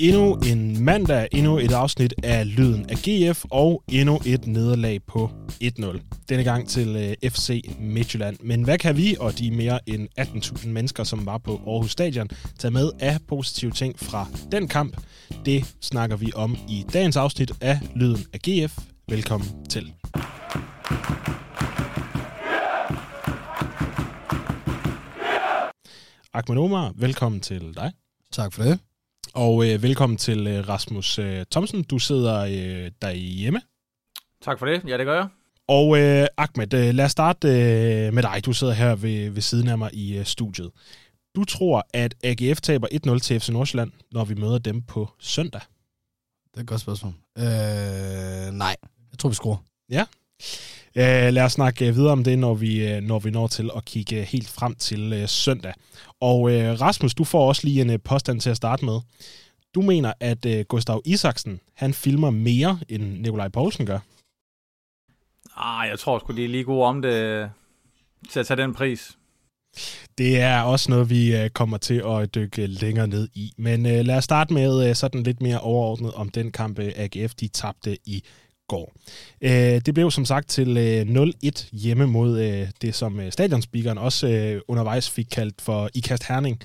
Endnu en mandag, endnu et afsnit af Lyden af GF, og endnu et nederlag på 1-0. Denne gang til øh, FC Midtjylland. Men hvad kan vi og de mere end 18.000 mennesker, som var på Aarhus Stadion, tage med af positive ting fra den kamp? Det snakker vi om i dagens afsnit af Lyden af GF. Velkommen til. Ahmed Omar, velkommen til dig. Tak for det. Og øh, velkommen til øh, Rasmus øh, Thomsen. Du sidder øh, derhjemme. Tak for det. Ja, det gør jeg. Og øh, Ahmed, øh, lad os starte øh, med dig. Du sidder her ved, ved siden af mig i øh, studiet. Du tror, at AGF taber 1-0 til FC Nordsjælland, når vi møder dem på søndag? Det er et godt spørgsmål. Øh, nej, jeg tror, vi scorer. Ja. Øh, lad os snakke videre om det, når vi, øh, når vi når til at kigge helt frem til øh, søndag. Og øh, Rasmus, du får også lige en øh, påstand til at starte med. Du mener, at øh, Gustav Isaksen, han filmer mere, end Nikolaj Poulsen gør. Ah, jeg tror sgu, de er lige gode om det til at tage den pris. Det er også noget, vi øh, kommer til at dykke længere ned i. Men øh, lad os starte med øh, sådan lidt mere overordnet om den kamp, AGF de tabte i går. Øh, det blev som sagt til øh, 0-1 hjemme mod øh, det, som øh, stadionspeakeren også øh, undervejs fik kaldt for Ikast Herning.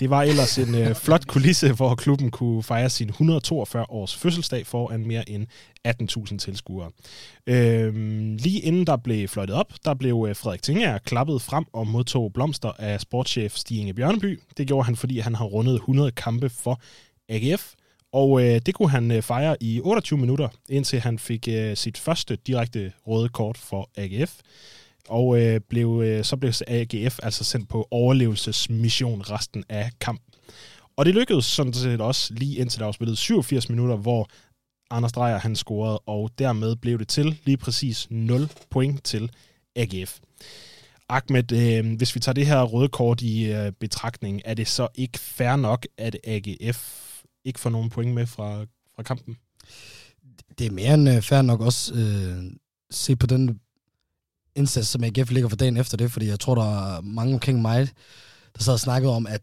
Det var ellers en øh, flot kulisse, hvor klubben kunne fejre sin 142 års fødselsdag foran mere end 18.000 tilskuere. Øh, lige inden der blev fløjtet op, der blev øh, Frederik Tinger klappet frem og modtog blomster af sportschef Stig Inge Bjørneby. Det gjorde han, fordi han har rundet 100 kampe for AGF, og øh, det kunne han øh, fejre i 28 minutter, indtil han fik øh, sit første direkte røde kort for AGF. Og øh, blev, øh, så blev AGF altså sendt på overlevelsesmission resten af kampen. Og det lykkedes sådan set også lige indtil der var spillet 87 minutter, hvor Anders Dreyer han scorede, og dermed blev det til lige præcis 0 point til AGF. Ahmed, øh, hvis vi tager det her røde kort i øh, betragtning, er det så ikke fair nok, at AGF ikke får nogen point med fra, fra kampen. Det er mere end uh, fair nok også øh, se på den indsats, som AGF ligger for dagen efter det, fordi jeg tror, der er mange omkring mig, der sad og snakkede om, at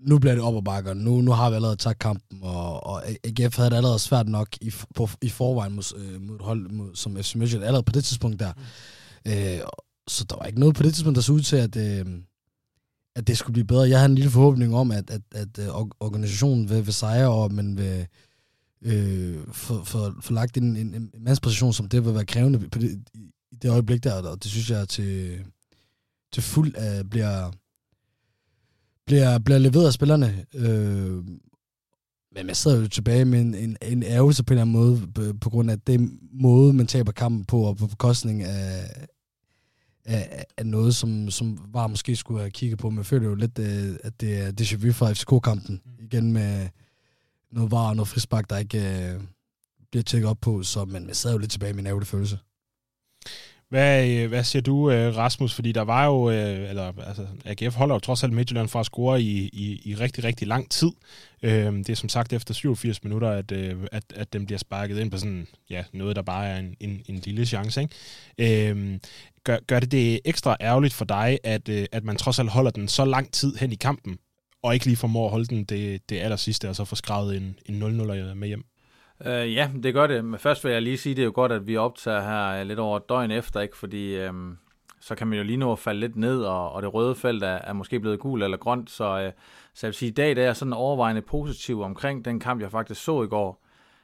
nu bliver det op og bakker, nu, nu har vi allerede taget kampen, og, og AGF havde det allerede svært nok i, på, i forvejen mod, øh, mod hold mod, som FC Midtjylland, allerede på det tidspunkt der. Mm. Øh, så der var ikke noget på det tidspunkt, der så ud til, at, øh, at det skulle blive bedre. Jeg havde en lille forhåbning om, at, at, at, øh, at organisationen vil, vil sejre, og man vil øh, få, få, få lagt en, en, en mandsposition, som det vil være krævende på det, i det øjeblik der, og det synes jeg til, til fuld af, bliver, bliver, bliver leveret af spillerne. Øh, men jeg sidder jo tilbage med en, en, en ærgelse på en eller anden måde, på, på grund af det måde, man taber kampen på, og på bekostning af, af, af noget, som, som var måske skulle have kigget på. Men jeg føler jo lidt, øh, at det er déjà vu fra FCK-kampen. Mm. Igen med noget var og noget frisbak, der ikke uh, bliver tjekket op på. Så, men jeg sad jo lidt tilbage med en ærgerlig følelse. Hvad, øh, hvad siger du, øh, Rasmus? Fordi der var jo, øh, eller altså, AGF holder jo trods alt Midtjylland fra at score i, i, i rigtig, rigtig lang tid. Det er som sagt efter 87 minutter, at, at, at dem bliver sparket ind på sådan, ja, noget, der bare er en, en, en lille chance. Ikke? gør, gør det det ekstra ærgerligt for dig, at, at man trods alt holder den så lang tid hen i kampen, og ikke lige formår at holde den det, det aller sidste, og så få skrevet en, en 0-0 med hjem? Øh, ja, det gør det. Men først vil jeg lige sige, det er jo godt, at vi optager her lidt over et døgn efter, ikke? fordi øh, så kan man jo lige nå at falde lidt ned, og, og det røde felt er, er måske blevet gul eller grønt, så, øh, så jeg vil sige, i dag der er jeg sådan overvejende positiv omkring den kamp, jeg faktisk så i går.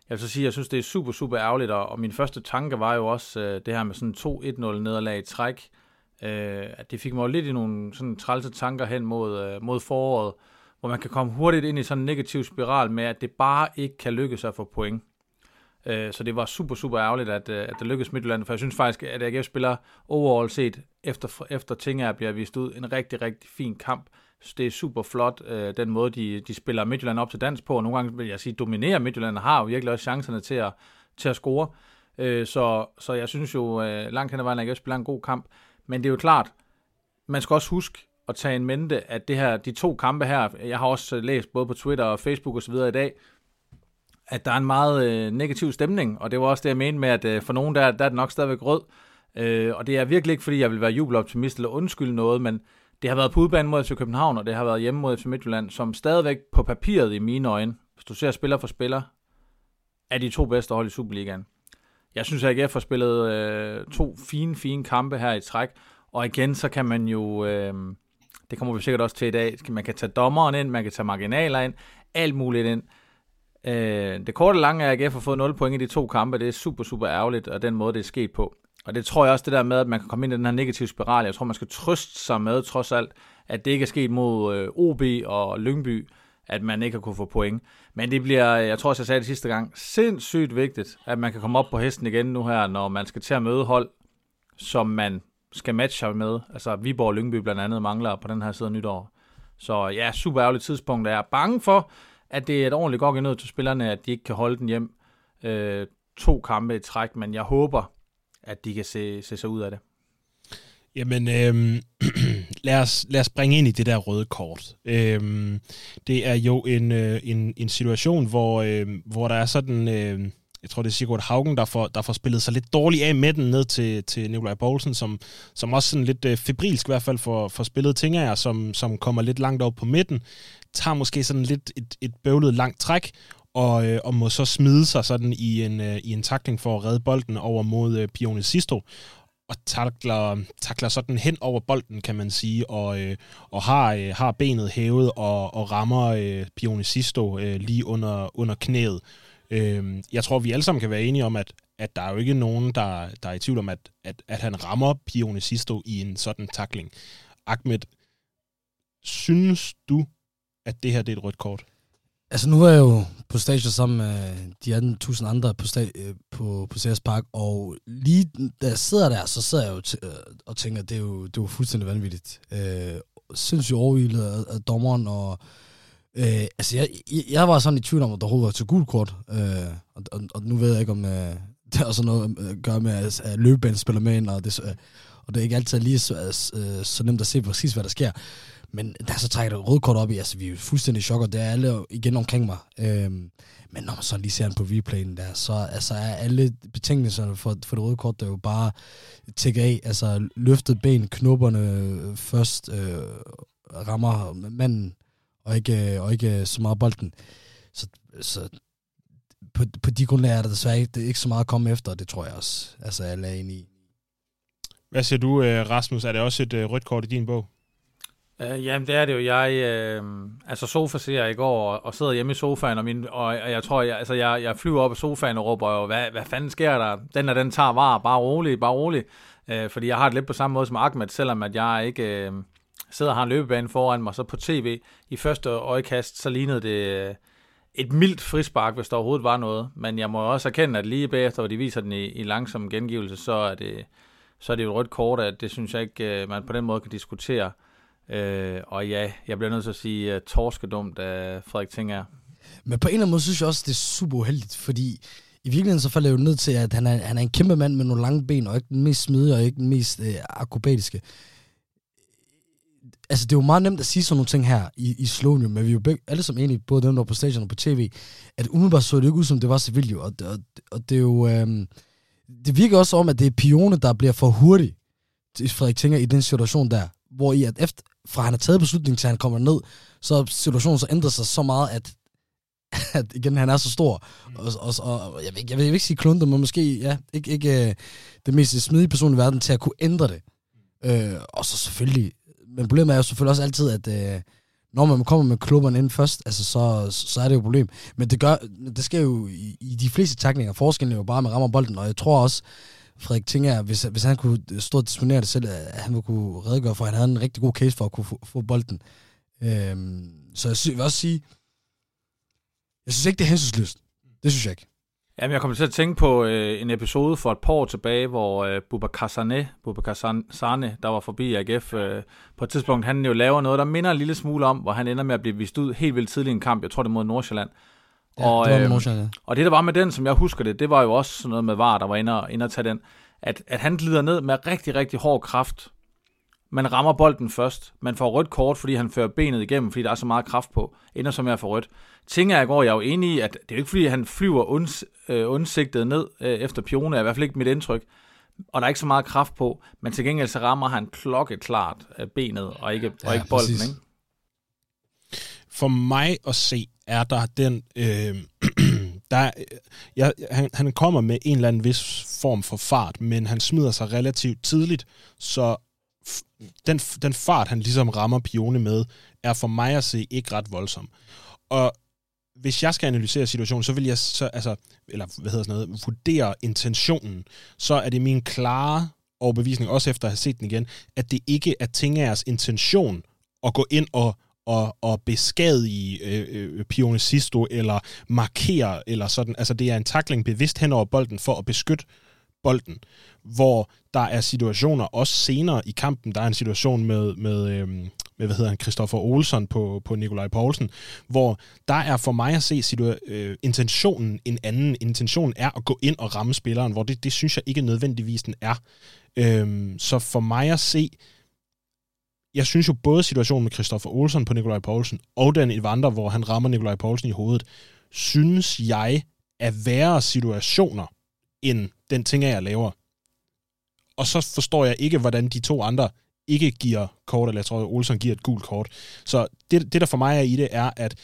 Jeg vil så sige, jeg synes, det er super, super ærgerligt, og, og min første tanke var jo også øh, det her med sådan 2-1-0 nederlag i træk. Øh, at det fik mig lidt i nogle sådan trælse tanker hen mod, øh, mod foråret, hvor man kan komme hurtigt ind i sådan en negativ spiral med, at det bare ikke kan lykkes at få point. Øh, så det var super, super ærgerligt, at, øh, at det lykkedes Midtjylland, for jeg synes faktisk, at AGF spiller overall set, efter, efter ting bliver vist ud, en rigtig, rigtig fin kamp det er super flot, øh, den måde, de, de spiller Midtjylland op til dans på, og nogle gange vil jeg sige, dominerer Midtjylland, og har jo virkelig også chancerne til at, til at score. Øh, så, så jeg synes jo, øh, langt hen ad vejen, at spiller en god kamp. Men det er jo klart, man skal også huske at tage en mente, at det her, de to kampe her, jeg har også øh, læst både på Twitter og Facebook osv. i dag, at der er en meget øh, negativ stemning, og det var også det, jeg mente med, at øh, for nogen der, der er det nok stadigvæk rød. Øh, og det er virkelig ikke, fordi jeg vil være jubeloptimist eller undskylde noget, men det har været på udbanen mod FC København, og det har været hjemme mod FC Midtjylland, som stadigvæk på papiret i mine øjne, hvis du ser spiller for spiller, er de to bedste hold i Superligaen. Jeg synes, at AGF har spillet øh, to fine, fine kampe her i træk, og igen, så kan man jo, øh, det kommer vi sikkert også til i dag, man kan tage dommeren ind, man kan tage marginaler ind, alt muligt ind. Øh, det korte lange er, at AGF har fået 0 point i de to kampe, det er super, super ærgerligt, og den måde, det er sket på. Og det tror jeg også, det der med, at man kan komme ind i den her negative spiral, jeg tror, man skal trøste sig med, trods alt, at det ikke er sket mod øh, OB og Lyngby, at man ikke har kunne få point. Men det bliver, jeg tror også, jeg sagde det sidste gang, sindssygt vigtigt, at man kan komme op på hesten igen nu her, når man skal til at møde hold, som man skal matche med. Altså Viborg og Lyngby blandt andet mangler på den her side af nytår. Så ja, super ærgerligt tidspunkt. Jeg er bange for, at det er et ordentligt godt nødt til spillerne, at de ikke kan holde den hjem øh, to kampe i træk, men jeg håber, at de kan se, se sig ud af det. Jamen, øhm, lad, os, lad os bringe ind i det der røde kort. Øhm, det er jo en, øh, en, en situation, hvor, øh, hvor der er sådan... Øh, jeg tror det er Sigurd Haugen, der får, der får spillet sig lidt dårligt af med den ned til, til Nikolaj Poulsen, som, som også sådan lidt øh, febrilsk i hvert fald for, for spillet ting af, som, som kommer lidt langt op på midten, tager måske sådan lidt et, et bøvlet langt træk, og, øh, og må så smide sig sådan i en, øh, i en takling for at redde bolden over mod øh, Pione Sisto, og takler, takler sådan hen over bolden, kan man sige, og, øh, og har, øh, har benet hævet og, og rammer øh, Pione Sisto øh, lige under, under knæet. Øh, jeg tror, vi alle sammen kan være enige om, at, at der er jo ikke nogen, der, der er i tvivl om, at, at, at han rammer Pione Sisto i en sådan takling. Ahmed, synes du, at det her det er et rødt kort? Altså, nu er jeg jo på stadion sammen med de andre tusind andre på, sta- øh, på, på CS Park, og lige da jeg sidder der, så sidder jeg jo t- øh, og tænker, det er jo, det er jo fuldstændig vanvittigt. Øh, sindssygt overvildet af, af dommeren, og øh, altså, jeg, jeg var sådan i tvivl om, at der overhovedet var til gul kort, øh, og, og, og, nu ved jeg ikke, om øh, det har sådan noget øh, at gøre med, at, at løbebanen spiller med ind, og det, øh, og det er ikke altid lige så, øh, så øh, nemt at se præcis, hvad der sker. Men der så trækker det rød kort op i, altså vi er fuldstændig i chok, og det er alle igen omkring mig. Øhm, men når man så lige ser den på replayen der, så altså, er alle betingelserne for, for det røde kort, der jo bare tækker af. Altså løftet ben, knopperne øh, først øh, rammer manden, og ikke, og ikke så meget bolden. Så, så på, på de grundlag er der desværre ikke, det er ikke så meget at komme efter, det tror jeg også. Altså alle er enige i. Hvad siger du, øh, Rasmus? Er det også et øh, rødt kort i din bog? Uh, jamen, det er det jo. Jeg øh, altså sofa ser i går og, og sidder hjemme i sofaen, og, min, og, og jeg tror, jeg, altså, jeg, jeg flyver op af sofaen og råber jo, hvad, hvad fanden sker der? Den og den tager var, bare rolig, bare rolig. Uh, fordi jeg har det lidt på samme måde som Ahmed, selvom at jeg ikke uh, sidder og har en løbebane foran mig, så på tv i første øjekast, så lignede det øh, et mildt frispark, hvis der overhovedet var noget. Men jeg må også erkende, at lige bagefter, hvor de viser den i, i langsom gengivelse, så er det, så er det jo et rødt kort, at det synes jeg ikke, øh, man på den måde kan diskutere. Øh, og ja, jeg bliver nødt til at sige uh, torskedumt af Frederik Tinger. Men på en eller anden måde synes jeg også, det er super uheldigt, fordi i virkeligheden så falder jeg jo ned til, at han er, han er en kæmpe mand med nogle lange ben, og ikke den mest smidige, og ikke den mest øh, akrobatiske. Altså, det er jo meget nemt at sige sådan nogle ting her i, i Slovenia, men vi er jo begge, alle som enige, både dem, der på stadion og på tv, at umiddelbart så det ikke ud, som det var Sevilla, og, og, og det er jo... Øh, det virker også om, at det er Pione, der bliver for hurtig Frederik Tinger i den situation der, hvor i at efter, fra han har taget beslutningen til han kommer ned, så situationen så ændret sig så meget, at, at igen, han er så stor. Mm. Og, og, og jeg, vil, jeg vil ikke sige klunter, men måske ja, ikke, ikke uh, det mest smidige person i verden til at kunne ændre det. Uh, og så selvfølgelig, men problemet er jo selvfølgelig også altid, at øh, når man kommer med klubberne ind først, altså så, så er det jo et problem. Men det, gør, det sker jo i, i de fleste takninger. Forskellen er jo bare, med rammer bolden, og jeg tror også, Frederik Tinger, hvis, hvis han kunne stå og disponere det selv, at han ville kunne redegøre for, at han havde en rigtig god case for at kunne få, få bolden. Øhm, så jeg, jeg vil også sige, jeg synes ikke, det er hensynsløst. Det synes jeg ikke. Jamen, jeg kommer til at tænke på øh, en episode for et par år tilbage, hvor øh, Bubakar Sane, Bubakar Sane, der var forbi AGF, øh, på et tidspunkt, han jo laver noget, der minder en lille smule om, hvor han ender med at blive vist ud helt vildt tidligt i en kamp, jeg tror det mod Nordsjælland, Ja, og, det var Nordsjælland, ja. og det, der var med den, som jeg husker det, det var jo også sådan noget med VAR, der var inde og, inde og tage den, at, at han glider ned med rigtig, rigtig hård kraft. Man rammer bolden først. Man får rødt kort, fordi han fører benet igennem, fordi der er så meget kraft på. Ender som jeg får rødt. Ting er, går jeg er jo enig i, at det er jo ikke fordi, han flyver unds, øh, undsigtet ned øh, efter Pione, er i hvert fald ikke mit indtryk. Og der er ikke så meget kraft på, men til gengæld så rammer han klokkeklart øh, benet, og ikke, ja, og ikke bolden. Ikke? For mig at se, er der den... Øh, der, jeg, han, han kommer med en eller anden vis form for fart, men han smider sig relativt tidligt, så den, den fart, han ligesom rammer Pione med, er for mig at se ikke ret voldsom. Og hvis jeg skal analysere situationen, så vil jeg så, altså, eller hvad hedder sådan noget, vurdere intentionen, så er det min klare overbevisning, også efter at have set den igen, at det ikke er Tingers intention at gå ind og, og, og beskadige øh, øh, Pione Sisto, eller markere, eller sådan. Altså, det er en takling bevidst hen over bolden for at beskytte bolden, hvor der er situationer, også senere i kampen, der er en situation med, med, øhm, med hvad hedder han, Christoffer Olsen på, på Nikolaj Poulsen, hvor der er for mig at se situa- øh, intentionen en anden. Intentionen er at gå ind og ramme spilleren, hvor det, det synes jeg ikke nødvendigvis den er. Øhm, så for mig at se, jeg synes jo både situationen med Christoffer Olsen på Nikolaj Poulsen, og den Evander, hvor han rammer Nikolaj Poulsen i hovedet, synes jeg er værre situationer, end den ting, jeg laver. Og så forstår jeg ikke, hvordan de to andre ikke giver kort, eller jeg tror, at Olsen giver et gult kort. Så det, det, der for mig er i det, er, at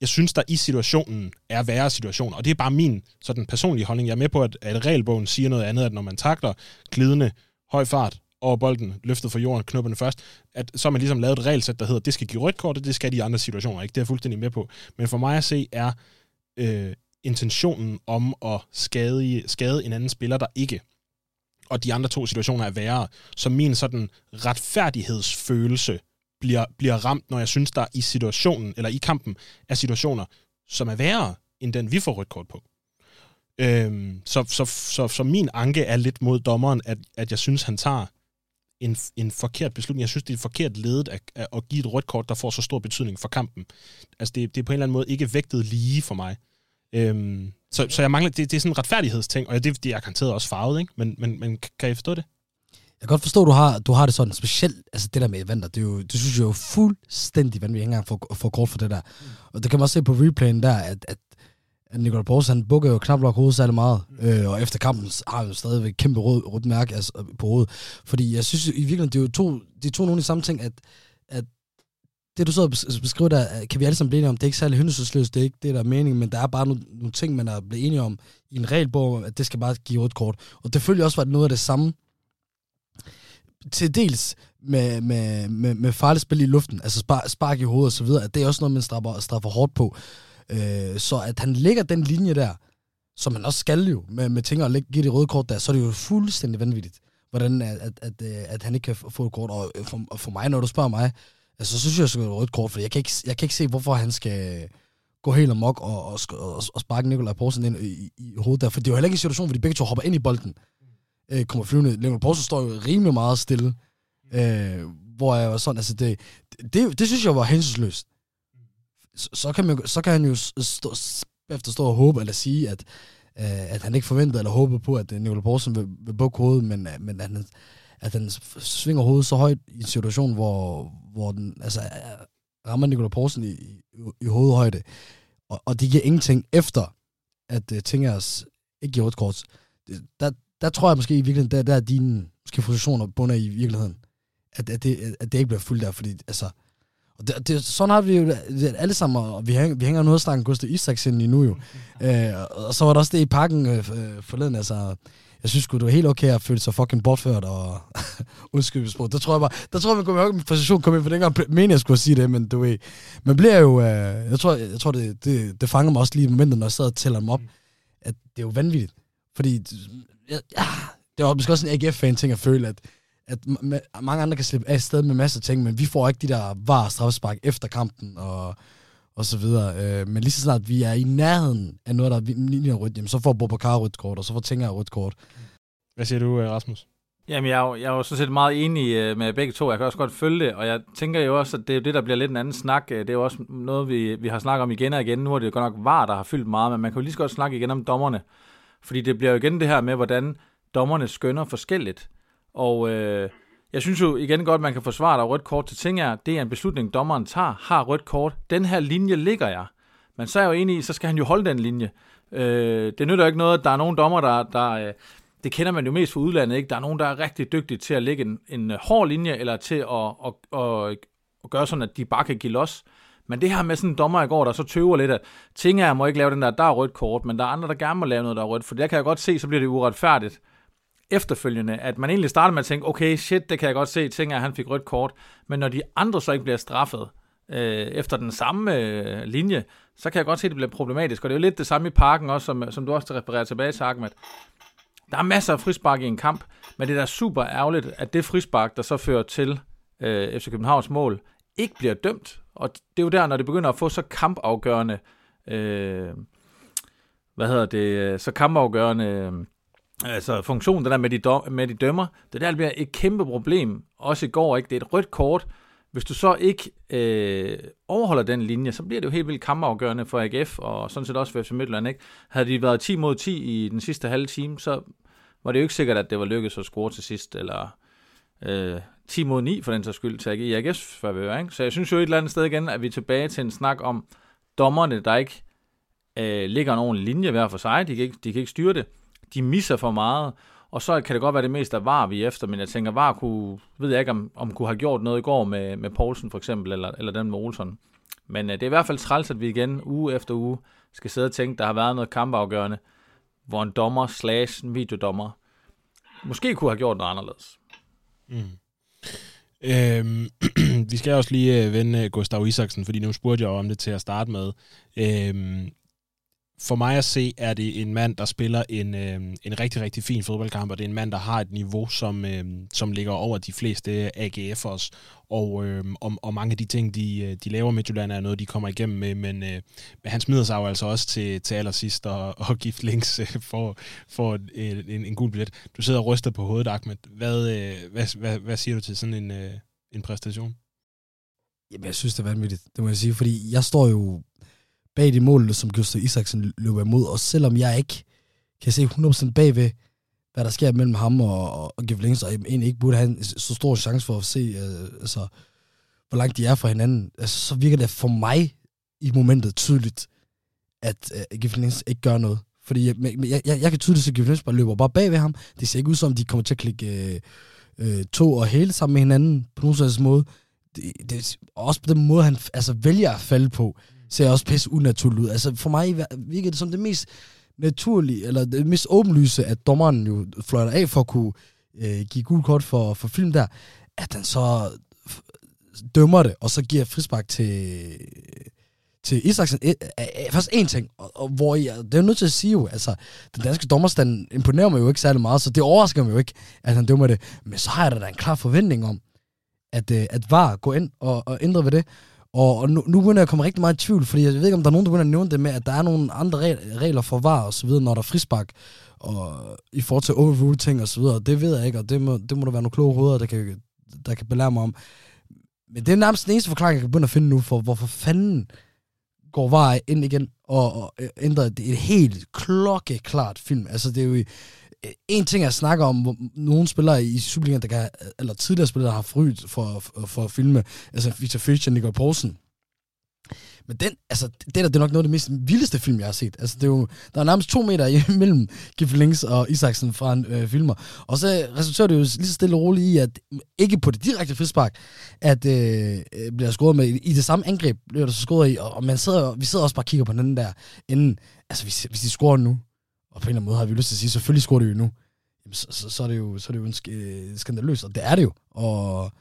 jeg synes, der i situationen er værre situationer. Og det er bare min sådan personlige holdning. Jeg er med på, at, at regelbogen siger noget andet, at når man takler glidende, høj fart over bolden, løftet fra jorden, knupperne først, at så har man ligesom lavet et regelsæt, der hedder, det skal give rødt kort, og det skal de andre situationer ikke. Det er jeg fuldstændig med på. Men for mig at se er øh, intentionen om at skade, skade en anden spiller, der ikke og de andre to situationer er værre. Så min sådan retfærdighedsfølelse bliver, bliver ramt, når jeg synes, der i situationen, eller i kampen, er situationer, som er værre, end den vi får rødt kort på. Øhm, så, så, så, så min anke er lidt mod dommeren, at, at jeg synes, han tager en, en forkert beslutning. Jeg synes, det er forkert ledet at, at, give et rødt kort, der får så stor betydning for kampen. Altså, det, det er på en eller anden måde ikke vægtet lige for mig. Øhm, så, så jeg mangler, det, det er sådan en retfærdighedsting, og det, det er garanteret også farvet, ikke? Men, men, men kan I forstå det? Jeg kan godt forstå, at du har, du har det sådan, specielt altså det der med Evander, det, er jo, det synes jeg jo fuldstændig vanvittigt, ikke engang for, for kort for det der. Og det kan man også se på replayen der, at, at, at Nicolai Poulsen, han bukker jo knap nok hovedet særlig meget, mm. øh, og efter kampen har han jo stadigvæk kæmpe rød, rødt mærke altså, på hovedet. Fordi jeg synes i virkeligheden, det er jo to, de to nogle af de samme ting, at, at det du så beskriver der, øh, kan vi alle sammen blive enige om, det er ikke særlig hyndelsesløst, det er ikke det, der er meningen, men der er bare nogle, nogle ting, man er blevet enige om i en regelbog, at det skal bare give rødt kort. Og det følger også var noget af det samme, til dels med, med, med, med farligt spil i luften, altså spark, spark i hovedet og så videre, at det er også noget, man straffer, straffer hårdt på. Øh, så at han lægger den linje der, som man også skal jo, med, med ting at give det røde kort der, så er det jo fuldstændig vanvittigt, hvordan at, at, at, øh, at han ikke kan få et kort. Og øh, for, for mig, når du spørger mig, altså, så synes jeg, at det er rødt kort, for jeg kan, ikke, jeg kan ikke se, hvorfor han skal gå helt amok og, og, og, og sparke Nikolaj Poulsen ind i, i, i hovedet der, for det er jo heller ikke en situation, hvor de begge to hopper ind i bolden, øh, kommer flyvende. Nikolaj Poulsen står jo rimelig meget stille, øh, hvor jeg var sådan, altså det, det, det, det synes jeg var hensynsløst. Så, så, kan man, så kan han jo stå, efter stå og håbe, eller sige, at, øh, at han ikke forventede eller håbede på, at øh, Nikolaj Poulsen vil, vil bukke hovedet, men, øh, men at han, at han svinger hovedet så højt i en situation, hvor, hvor den altså, rammer Nikolaj Poulsen i, i, i hovedhøjde, og, og det giver ingenting efter, at uh, Tingers ikke giver rødt kort. Der, der tror jeg måske i virkeligheden, der, der er dine måske frustrationer bunder i virkeligheden. At, at, det, at det ikke bliver fuldt der, fordi altså... Og det, det, sådan har vi jo det, alle sammen, og vi hænger, vi hænger nu og snakker Gustav Isaksen i nu jo. Øh, og så var der også det i parken øh, forleden, altså jeg synes sgu, det var helt okay at føle sig fucking bortført og undskyld sprog. Der tror jeg bare, der tror jeg, man kunne høre min position komme ind, for dengang meningen, jeg skulle sige det, men du ved, man bliver jo, øh, jeg tror, jeg tror det, det, det fanger mig også lige i momentet, når jeg sad og tæller dem op, at det er jo vanvittigt. Fordi, ja, det er måske også en AGF-fan ting at føle, at, at mange andre kan slippe af sted med masser af ting, men vi får ikke de der var straffespark efter kampen, og og så videre. Øh, men lige så snart vi er i nærheden af noget, der ligner rødt, jamen, så får Bobakar rødt kort, og så får Tinger rødt kort. Hvad siger du, øh, Rasmus? Jamen, jeg er, jo, jeg er jo sådan set meget enig øh, med begge to. Jeg kan også godt følge det, og jeg tænker jo også, at det er det, der bliver lidt en anden snak. Øh, det er jo også noget, vi, vi har snakket om igen og igen. Nu er det jo godt nok var, der har fyldt meget, men man kan jo lige så godt snakke igen om dommerne. Fordi det bliver jo igen det her med, hvordan dommerne skønner forskelligt. Og øh, jeg synes jo igen godt, man kan forsvare, at rødt kort til ting er, det er en beslutning, dommeren tager, har rødt kort. Den her linje ligger jeg. Men så er jeg jo enig i, så skal han jo holde den linje. Øh, det nytter jo ikke noget, at der er nogen dommer, der, der øh, det kender man jo mest fra udlandet, ikke? Der er nogen, der er rigtig dygtige til at lægge en, en øh, hård linje, eller til at, at, at, at gøre sådan, at de bare kan give los. Men det her med sådan en dommer i går, der så tøver lidt, at ting er, må ikke lave den der, der er rødt kort, men der er andre, der gerne må lave noget, der er rødt, for der kan jeg godt se, så bliver det uretfærdigt efterfølgende, at man egentlig starter med at tænke, okay, shit, det kan jeg godt se, ting er, at han fik rødt kort, men når de andre så ikke bliver straffet, øh, efter den samme øh, linje, så kan jeg godt se, at det bliver problematisk. Og det er jo lidt det samme i parken også, som, som du også refererer tilbage til, Ahmed. Der er masser af frispark i en kamp, men det er da super ærgerligt, at det frispark, der så fører til øh, FC Københavns mål, ikke bliver dømt. Og det er jo der, når det begynder at få så kampafgørende, øh, hvad hedder det, øh, så kampafgørende øh, altså funktion, det der med de, dom, med de dømmer, det der bliver et kæmpe problem, også i går, ikke? det er et rødt kort, hvis du så ikke øh, overholder den linje, så bliver det jo helt vildt kampafgørende for AGF, og sådan set også for FC Midtjylland. Ikke? Havde de været 10 mod 10 i den sidste halve time, så var det jo ikke sikkert, at det var lykkedes at score til sidst, eller øh, 10 mod 9 for den sags skyld, til i AGF's favør. Ikke? Så jeg synes jo et eller andet sted igen, at vi er tilbage til en snak om dommerne, der ikke øh, ligger en ordentlig linje hver for sig. De kan, ikke, de kan ikke styre det. De misser for meget, og så kan det godt være det mest af VAR, vi efter, men jeg tænker, VAR kunne, ved jeg ikke, om, om kunne have gjort noget i går med, med Poulsen for eksempel, eller, eller den med Olsen. Men øh, det er i hvert fald træls, at vi igen uge efter uge skal sidde og tænke, der har været noget kampafgørende, hvor en dommer slash en videodommer måske kunne have gjort noget anderledes. Mm. Øhm, vi skal også lige øh, vende øh, Gustav Isaksen, fordi nu spurgte jeg om det til at starte med. Øhm, for mig at se, er det en mand, der spiller en, øh, en rigtig, rigtig fin fodboldkamp, og det er en mand, der har et niveau, som, øh, som ligger over de fleste AGF'ers, og, øh, og, og mange af de ting, de, øh, de laver med Julian, er noget, de kommer igennem med, men, øh, men han smider sig jo altså også til, til allersidst og, og gift links øh, for, for en, øh, en, en gul billet. Du sidder og ryster på hovedet, Ahmed. Hvad, øh, hvad, hvad, hvad siger du til sådan en, øh, en præstation? Jamen, jeg synes, det er vanvittigt, det må jeg sige, fordi jeg står jo bag de mål, som Gustav Isaksen løber imod, og selvom jeg ikke kan se 100% bagved, hvad der sker mellem ham og, og, og Givlings, og egentlig ikke burde have en så stor chance for at se, øh, altså, hvor langt de er fra hinanden, altså, så virker det for mig i momentet tydeligt, at øh, Givlings ikke gør noget. Fordi jeg, jeg, jeg, jeg kan tydeligt se, at Givlings bare løber bare bag ved ham. Det ser ikke ud som, de kommer til at klikke øh, øh, to og hele sammen med hinanden på nogen måde. Det, det, også på den måde, han altså, vælger at falde på ser også pisse unaturligt ud. Altså for mig virker det som det mest naturlige, eller det mest åbenlyse, at dommeren jo fløjter af for at kunne øh, give gul kort for, for film der, at den så dømmer det, og så giver frispark til, til Isaksen. E, først en ting, og, og hvor jeg, det er jo nødt til at sige jo, altså, den danske dommerstand imponerer mig jo ikke særlig meget, så det overrasker mig jo ikke, at han dømmer det. Men så har jeg da en klar forventning om, at, at VAR går ind og, og ændrer ved det. Og, og nu, nu begynder jeg at komme rigtig meget i tvivl, fordi jeg ved ikke, om der er nogen, der begynder at nævne det med, at der er nogle andre regler for var og så videre, når der er frispark, og i forhold til overrule ting og så videre. Det ved jeg ikke, og det må, det må der være nogle kloge hoveder, der kan, der kan belære mig om. Men det er nærmest den eneste forklaring, jeg kan begynde at finde nu, for hvorfor fanden går var ind igen og, og ændrer et helt klokkeklart film. Altså, det er jo en ting er at snakke om, hvor nogle spillere i Superligaen, der kan, eller tidligere spillere, der har frygt for, for, for at filme, altså Victor Fischer og Nikolaj Poulsen. Men den, altså, det der, det er nok noget af det mest vildeste film, jeg har set. Altså, det er jo, der er nærmest to meter imellem Links og Isaksen fra en øh, filmer. Og så resulterer det jo lige så stille og roligt i, at mm, ikke på det direkte frispark, at øh, øh bliver scoret med, i det samme angreb bliver der så scoret i, og man sidder, vi sidder også bare og kigger på den der, inden, altså hvis, hvis de scorer nu, og på en eller anden måde har vi lyst til at sige, selvfølgelig scorer det jo nu. Jamen, så, så, så, er det jo, så er det jo en sk- øh, skandaløst, og det er det jo. Og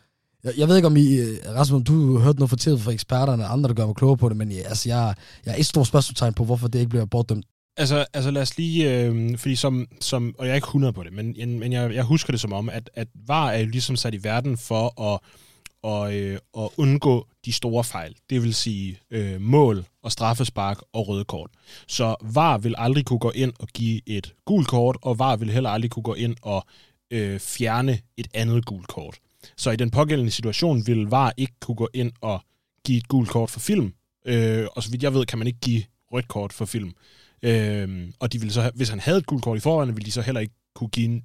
jeg, jeg ved ikke, om I, øh, Rasmus, du har hørt noget fortalt fra eksperterne og andre, der gør mig klogere på det, men ja, altså, jeg, jeg er et stort spørgsmålstegn på, hvorfor det ikke bliver bortdømt. Altså, altså lad os lige, øh, fordi som, som, og jeg er ikke 100 på det, men, men jeg, jeg husker det som om, at, at VAR er jo ligesom sat i verden for at og, øh, at undgå de store fejl. Det vil sige øh, mål og straffespark og røde kort. Så VAR vil aldrig kunne gå ind og give et gult kort, og VAR vil heller aldrig kunne gå ind og øh, fjerne et andet gult kort. Så i den pågældende situation vil VAR ikke kunne gå ind og give et gult kort for film. Øh, og så vidt jeg ved, kan man ikke give rødt kort for film. Øh, og de ville så, hvis han havde et gult kort i forvejen, ville de så heller ikke kunne give en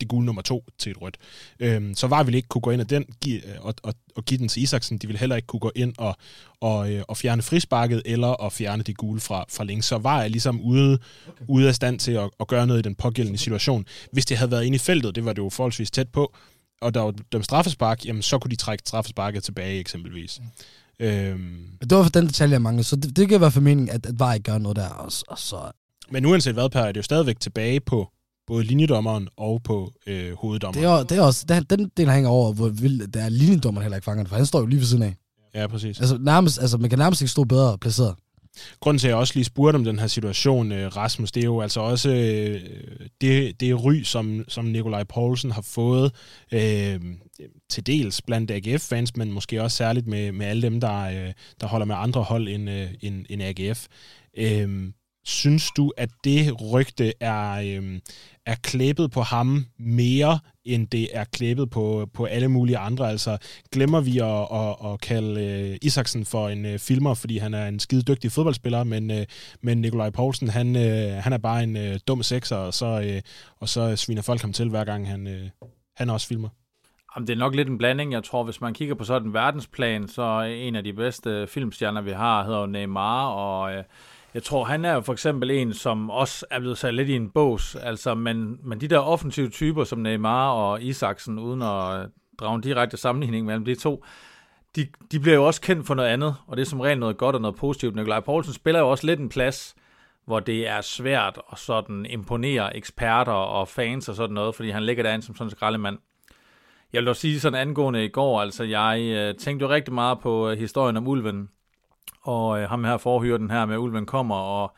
det gule nummer to til et rødt. Øhm, så var ville ikke kunne gå ind og, den, give, og, og, og give den til Isaksen. De ville heller ikke kunne gå ind og, og, øh, og fjerne frisparket, eller at fjerne det gule fra, fra links. Så var jeg ligesom ude, okay. ude af stand til at, at gøre noget i den pågældende situation. Hvis det havde været inde i feltet, det var det jo forholdsvis tæt på, og der var dem straffespark, jamen så kunne de trække straffesparket tilbage eksempelvis. Øhm, Det var for den detalje, jeg manglede, så det, det kan være for meningen, at, at VAR ikke gør noget der, og, og så... men uanset hvad, Per, er det jo stadigvæk tilbage på både linjedommeren og på øh, hoveddommeren. Det er, det er også, den, den del hænger over, hvor vildt, der er linjedommeren heller ikke fanger for han står jo lige ved siden af. Ja, præcis. Altså, nærmest, altså man kan nærmest ikke stå bedre placeret. Grunden til, at jeg også lige spurgte om den her situation, øh, Rasmus, det er jo altså også øh, det, det ry, som, som Nikolaj Poulsen har fået øh, til dels blandt AGF-fans, men måske også særligt med, med alle dem, der, øh, der holder med andre hold end, øh, end, end AGF. Øh, synes du, at det rygte er, øh, er klæbet på ham mere, end det er klæbet på, på alle mulige andre? Altså, glemmer vi at, at, at kalde øh, Isaksen for en øh, filmer, fordi han er en skide dygtig fodboldspiller, men, øh, men Nikolaj Poulsen, han, øh, han er bare en øh, dum sekser, og så, øh, og så sviner folk ham til, hver gang han, øh, han også filmer. Jamen, det er nok lidt en blanding. Jeg tror, hvis man kigger på sådan en verdensplan, så en af de bedste øh, filmstjerner, vi har, hedder jo Neymar, og øh, jeg tror, han er jo for eksempel en, som også er blevet sat lidt i en bås. Altså, men, men de der offensive typer som Neymar og Isaksen, uden at øh, drage en direkte sammenligning mellem de to, de, de bliver jo også kendt for noget andet, og det er som regel noget godt og noget positivt. Nikolaj Poulsen spiller jo også lidt en plads, hvor det er svært at sådan imponere eksperter og fans og sådan noget, fordi han ligger derinde som sådan en skraldemand. Jeg vil dog sige sådan angående i går, altså jeg øh, tænkte jo rigtig meget på øh, historien om ulven, og øh, ham her forhyrer den her med, at ulven kommer, og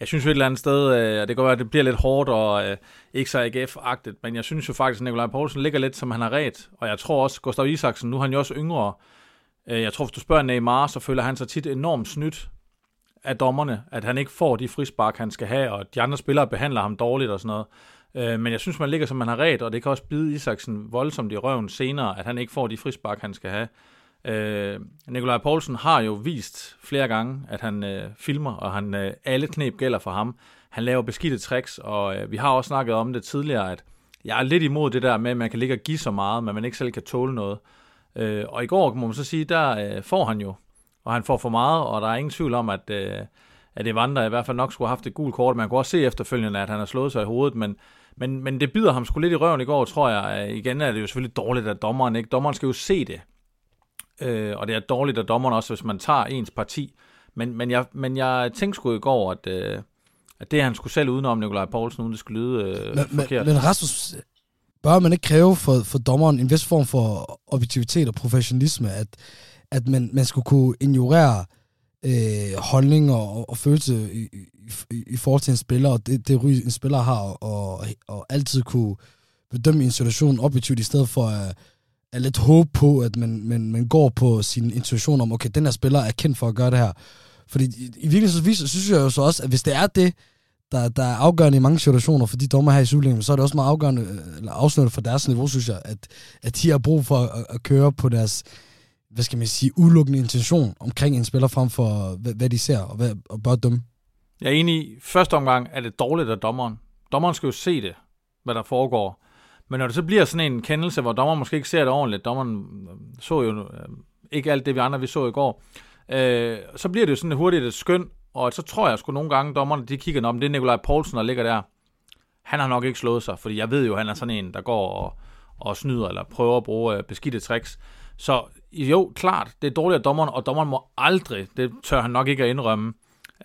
jeg synes jo et eller andet sted, øh, det kan godt være, at det bliver lidt hårdt og øh, ikke så AGF-agtigt, men jeg synes jo faktisk, at Nikolaj Poulsen ligger lidt, som han har ret, og jeg tror også, Gustav Isaksen, nu er han jo også yngre, øh, jeg tror, hvis du spørger Neymar, så føler han sig tit enormt snydt af dommerne, at han ikke får de frispark, han skal have, og de andre spillere behandler ham dårligt og sådan noget. Øh, men jeg synes, man ligger, som man har ret, og det kan også bide Isaksen voldsomt i røven senere, at han ikke får de frispark, han skal have. Øh, Nikolaj Poulsen har jo vist flere gange, at han øh, filmer, og han øh, alle knep gælder for ham. Han laver beskidte tricks, og øh, vi har også snakket om det tidligere, at jeg er lidt imod det der med, at man kan ligge og give så meget, men man ikke selv kan tåle noget. Øh, og i går, må man så sige, der øh, får han jo, og han får for meget, og der er ingen tvivl om, at, øh, at Evander i hvert fald nok skulle have haft et gult kort. Man kunne også se efterfølgende, at han har slået sig i hovedet, men, men, men det bider ham sgu lidt i røven i går, tror jeg. Øh, igen er det jo selvfølgelig dårligt, at dommeren ikke. Dommeren skal jo se det. Øh, og det er dårligt af dommeren også, hvis man tager ens parti. Men, men, jeg, men jeg tænkte sgu i går, at, øh, at det han skulle selv udenom Nikolaj Poulsen, uden det skulle lyde øh, Men, forkert. men, men Rasmus, bør man ikke kræve for, for dommeren en vis form for objektivitet og professionalisme, at, at man, man skulle kunne ignorere øh, holdning og, og følelse i, i, i forhold til en spiller, og det, det en spiller har, og, og altid kunne bedømme en situation objektivt, i stedet for at, er lidt håb på, at man, man, man går på sin intuition om, okay, den her spiller er kendt for at gøre det her. Fordi i, i virkeligheden så synes jeg jo så også, at hvis det er det, der, der er afgørende i mange situationer for de dommer her i Superligaen, så er det også meget afgørende, øh, eller afslørende for deres niveau, synes jeg, at, at de har brug for at, at køre på deres, hvad skal man sige, udelukkende intention omkring en spiller frem for, hvad, hvad de ser og, hvad, og bør dømme. Jeg er enig i, første omgang er det dårligt af dommeren. Dommeren skal jo se det, hvad der foregår. Men når det så bliver sådan en kendelse, hvor dommeren måske ikke ser det ordentligt, dommeren øh, så jo øh, ikke alt det, vi andre vi så i går, øh, så bliver det jo sådan hurtigt et skøn, og så tror jeg sgu nogle gange, dommerne de kigger, om det er Nikolaj Poulsen, der ligger der. Han har nok ikke slået sig, fordi jeg ved jo, han er sådan en, der går og, og snyder, eller prøver at bruge øh, beskidte tricks. Så jo, klart, det er dårligt af dommeren, og dommeren må aldrig, det tør han nok ikke at indrømme,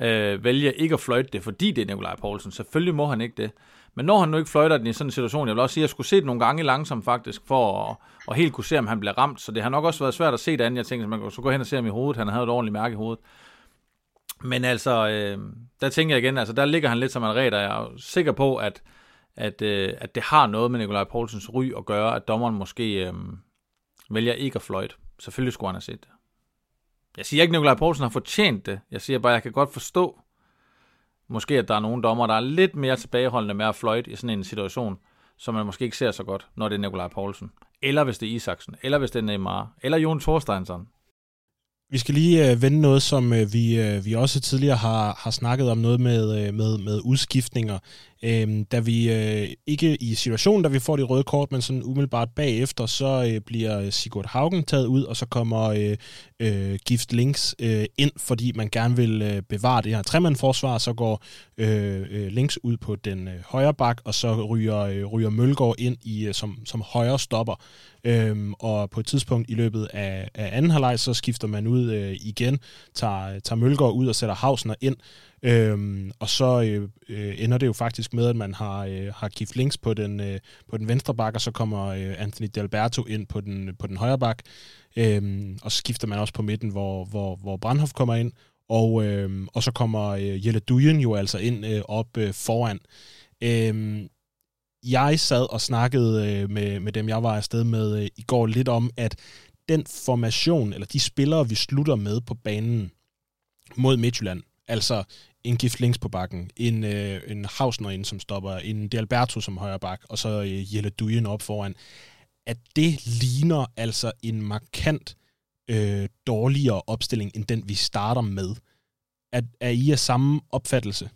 øh, vælge ikke at fløjte det, fordi det er Nikolaj Poulsen. Selvfølgelig må han ikke det. Men når han nu ikke fløjter den i sådan en situation, jeg vil også sige, at jeg skulle se det nogle gange langsomt faktisk, for at, at helt kunne se, om han bliver ramt. Så det har nok også været svært at se det andet. Jeg tænkte, at man kunne så gå hen og se ham i hovedet. Han havde et ordentligt mærke i hovedet. Men altså, øh, der tænker jeg igen, altså der ligger han lidt som en red, og jeg er sikker på, at, at, øh, at det har noget med Nikolaj Poulsens ry at gøre, at dommeren måske øh, vælger ikke at fløjte. Selvfølgelig skulle han have set det. Jeg siger ikke, at Nikolaj Poulsen har fortjent det. Jeg siger bare, at jeg kan godt forstå, måske at der er nogle dommer, der er lidt mere tilbageholdende med at fløjte i sådan en situation, som man måske ikke ser så godt, når det er Nikolaj Poulsen. Eller hvis det er Isaksen, eller hvis det er Neymar, eller Jon Thorsteinsson. Vi skal lige øh, vende noget, som øh, vi, øh, vi også tidligere har, har snakket om, noget med, øh, med, med udskiftninger. Øh, da vi øh, ikke i situationen, da vi får de røde kort, men sådan umiddelbart bagefter, så øh, bliver Sigurd Haugen taget ud, og så kommer øh, øh, Gift Links øh, ind, fordi man gerne vil øh, bevare det her tremandforsvar, så går øh, øh, Links ud på den øh, højre bak, og så ryger, øh, ryger Mølgaard ind i øh, som, som højre stopper. Øhm, og på et tidspunkt i løbet af, af anden halvleg, så skifter man ud øh, igen, tager, tager Mølgaard ud og sætter Hausner ind. Øhm, og så øh, øh, ender det jo faktisk med, at man har, øh, har Keith Links på den, øh, på den venstre bak, og så kommer øh, Anthony Delberto ind på den, på den højre bak. Øhm, og så skifter man også på midten, hvor, hvor, hvor Brandhoff kommer ind. Og, øh, og så kommer øh, Jelle Dujen jo altså ind øh, op øh, foran. Øh, jeg sad og snakkede øh, med, med dem, jeg var afsted med øh, i går lidt om, at den formation, eller de spillere, vi slutter med på banen mod Midtjylland, altså en Gift Links på bakken, en, øh, en Hausner ind, som stopper, en De Alberto som højre bak, og så øh, Jelle Duyen op foran, at det ligner altså en markant øh, dårligere opstilling, end den vi starter med. At, er I af samme opfattelse?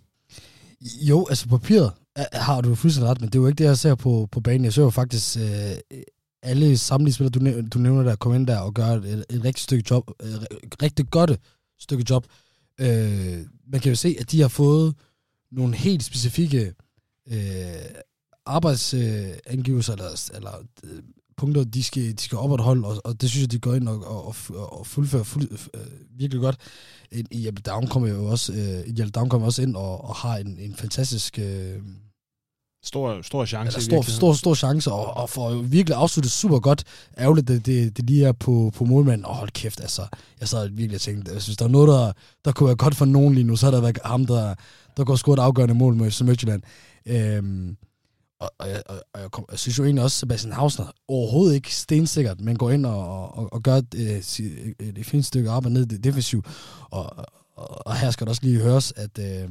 Jo, altså papiret har du fuldstændig ret, men det er jo ikke det, jeg ser på, på banen. Jeg ser jo faktisk øh, alle samlede spillere, du, nævner, du nævner der, kommer ind der og gør et, et rigtig stykke job, øh, et rigtig godt stykke job. Øh, man kan jo se, at de har fået nogle helt specifikke øh, arbejdsangivelser, eller, eller øh, punkter, de skal, de skal opretholde, og, og det synes jeg, de går ind og, og, og, og fuldfører fuld, øh, virkelig godt. Jeppe Down kommer jo også, øh, Jeppe Down kommer også ind og, og har en, en fantastisk... Øh, Stor, stor chance. Stor, stor, stor, stor chance, og, og får jo virkelig afsluttet super godt. Ærgerligt, det, det, det lige er på, på målmanden. Åh, hold kæft, altså. Jeg sad virkelig og tænkte, jeg synes, der er noget, der, der kunne være godt for nogen lige nu, så har der været ham, der, der går et afgørende mål med Midtjylland. Øhm, og, og, jeg, og, og jeg, kom, jeg synes jo egentlig også, Sebastian Hausner overhovedet ikke stensikkert, men går ind og, og, og gør et, et, et fint stykke arbejde ned i det defensiv. Og, og, og her skal det også lige høres, at, øh,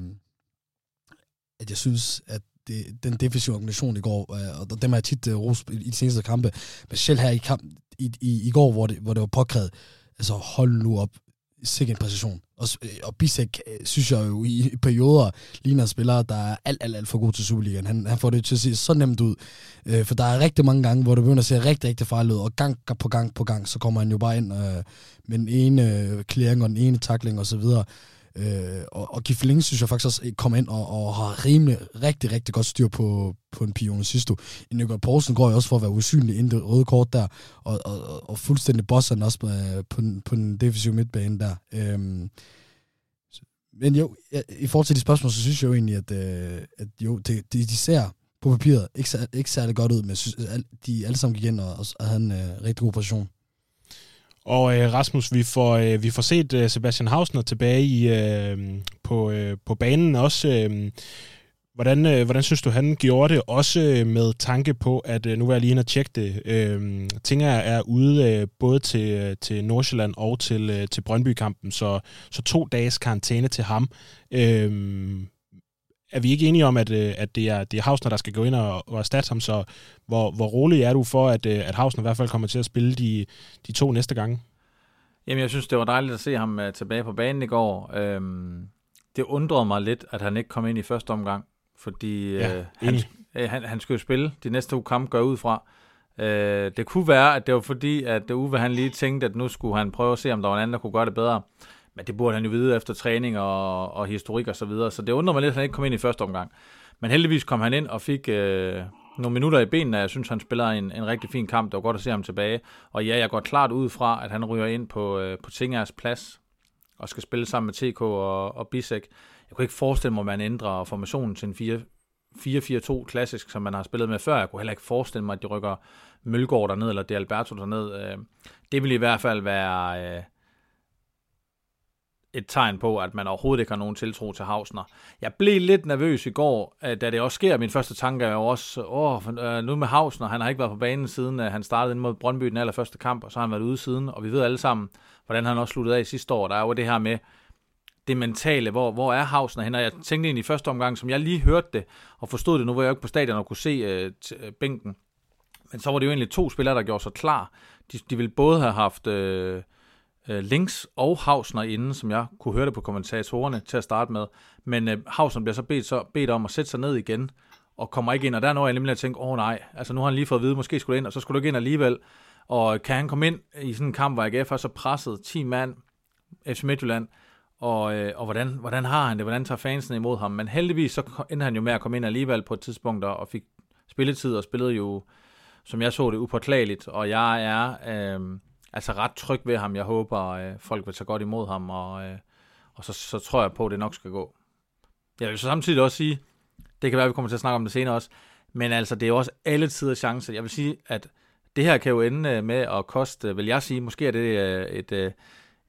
at jeg synes, at det, den defensive organisation i går, øh, og dem har jeg tit uh, i, de seneste kampe, men selv her i, kamp, i, i, i går, hvor det, hvor det var påkrævet, altså hold nu op, sikke en præcision. Og, øh, og Bisek, synes jeg jo i, perioder, ligner spillere, spiller, der er alt, alt, alt for god til Superligaen. Han, han får det til at se så nemt ud. Øh, for der er rigtig mange gange, hvor det begynder at se rigtig, rigtig farligt ud, og gang på gang på gang, så kommer han jo bare ind øh, med den ene øh, clearing og den ene tackling osv., Øh, og, og Gifling synes jeg faktisk også øh, kom ind og, og har rimelig, rigtig, rigtig godt styr på, på en Pione Sisto. En Nikolaj Poulsen går jo også for at være usynlig inden det røde kort der, og, og, og fuldstændig bosser også på, øh, på, den, på den defensive midtbane der. Øh, men jo, i forhold til de spørgsmål, så synes jeg jo egentlig, at, øh, at jo, det, de, de ser på papiret ikke, ikke særlig godt ud, men synes, at de alle sammen gik ind og, og havde en øh, rigtig god position. Og øh, Rasmus, vi får, øh, vi får set øh, Sebastian Hausner tilbage i, øh, på, øh, på banen også. Øh, hvordan, øh, hvordan synes du, han gjorde det? Også øh, med tanke på, at øh, nu var jeg lige inde og tjekke det. Øh, Tinger er ude øh, både til, øh, til Nordsjælland og til, øh, til Brøndby-kampen, så, så to dages karantæne til ham. Øh, er vi ikke enige om, at, øh, at det, er, det er Hausner, der skal gå ind og, og erstatte ham, så hvor, hvor rolig er du for, at, øh, at Hausner i hvert fald kommer til at spille de, de to næste gange? Jamen, jeg synes, det var dejligt at se ham uh, tilbage på banen i går. Øhm, det undrede mig lidt, at han ikke kom ind i første omgang, fordi ja, uh, han, han, han skulle jo spille de næste to kampe, gør ud fra. Uh, det kunne være, at det var fordi, at Uwe han lige tænkte, at nu skulle han prøve at se, om der var en anden, der kunne gøre det bedre. Men det burde han jo vide efter træning og, og historik og så videre. Så det undrer mig lidt, at han ikke kom ind i første omgang. Men heldigvis kom han ind og fik øh, nogle minutter i benene. Jeg synes, han spiller en, en rigtig fin kamp. Det var godt at se ham tilbage. Og ja, jeg går klart ud fra, at han ryger ind på, øh, på Tingers plads og skal spille sammen med TK og, og Bisek. Jeg kunne ikke forestille mig, at man ændrer formationen til en 4-4-2 klassisk, som man har spillet med før. Jeg kunne heller ikke forestille mig, at de rykker Mølgaard derned, eller De Alberto derned. Øh, det vil i hvert fald være... Øh, et tegn på, at man overhovedet ikke har nogen tiltro til Hausner. Jeg blev lidt nervøs i går, øh, da det også sker. Min første tanke er jo også, åh, øh, nu med Hausner, han har ikke været på banen siden øh, han startede ind mod Brøndby den allerførste kamp, og så har han været ude siden, og vi ved alle sammen, hvordan han også sluttede af sidste år. Der er jo det her med det mentale, hvor, hvor er Hausner henne? Og jeg tænkte egentlig i første omgang, som jeg lige hørte det, og forstod det, nu var jeg ikke på stadion og kunne se øh, t- bænken, men så var det jo egentlig to spillere, der gjorde sig klar. De, de ville både have haft... Øh, øh, Links og Hausner inden, som jeg kunne høre det på kommentatorerne til at starte med. Men øh, Hausner bliver så bedt, så bedt om at sætte sig ned igen, og kommer ikke ind, og der når jeg nemlig at tænke, åh oh, nej, altså nu har han lige fået at vide, måske skulle ind, og så skulle du ikke ind alligevel. Og øh, kan han komme ind i sådan en kamp, hvor AGF er så presset, 10 mand, FC Midtjylland, og, øh, og hvordan, hvordan har han det, hvordan tager fansene imod ham. Men heldigvis så ender han jo med at komme ind alligevel på et tidspunkt, og fik spilletid, og spillede jo, som jeg så det, upåklageligt, og jeg er øh, altså ret tryg ved ham. Jeg håber, øh, folk vil tage godt imod ham, og, øh, og så, så tror jeg på, at det nok skal gå. Jeg vil så samtidig også sige, det kan være, at vi kommer til at snakke om det senere også, men altså, det er jo også alle tider chancer. Jeg vil sige, at det her kan jo ende øh, med at koste, vil jeg sige, måske er det øh, et, øh, et,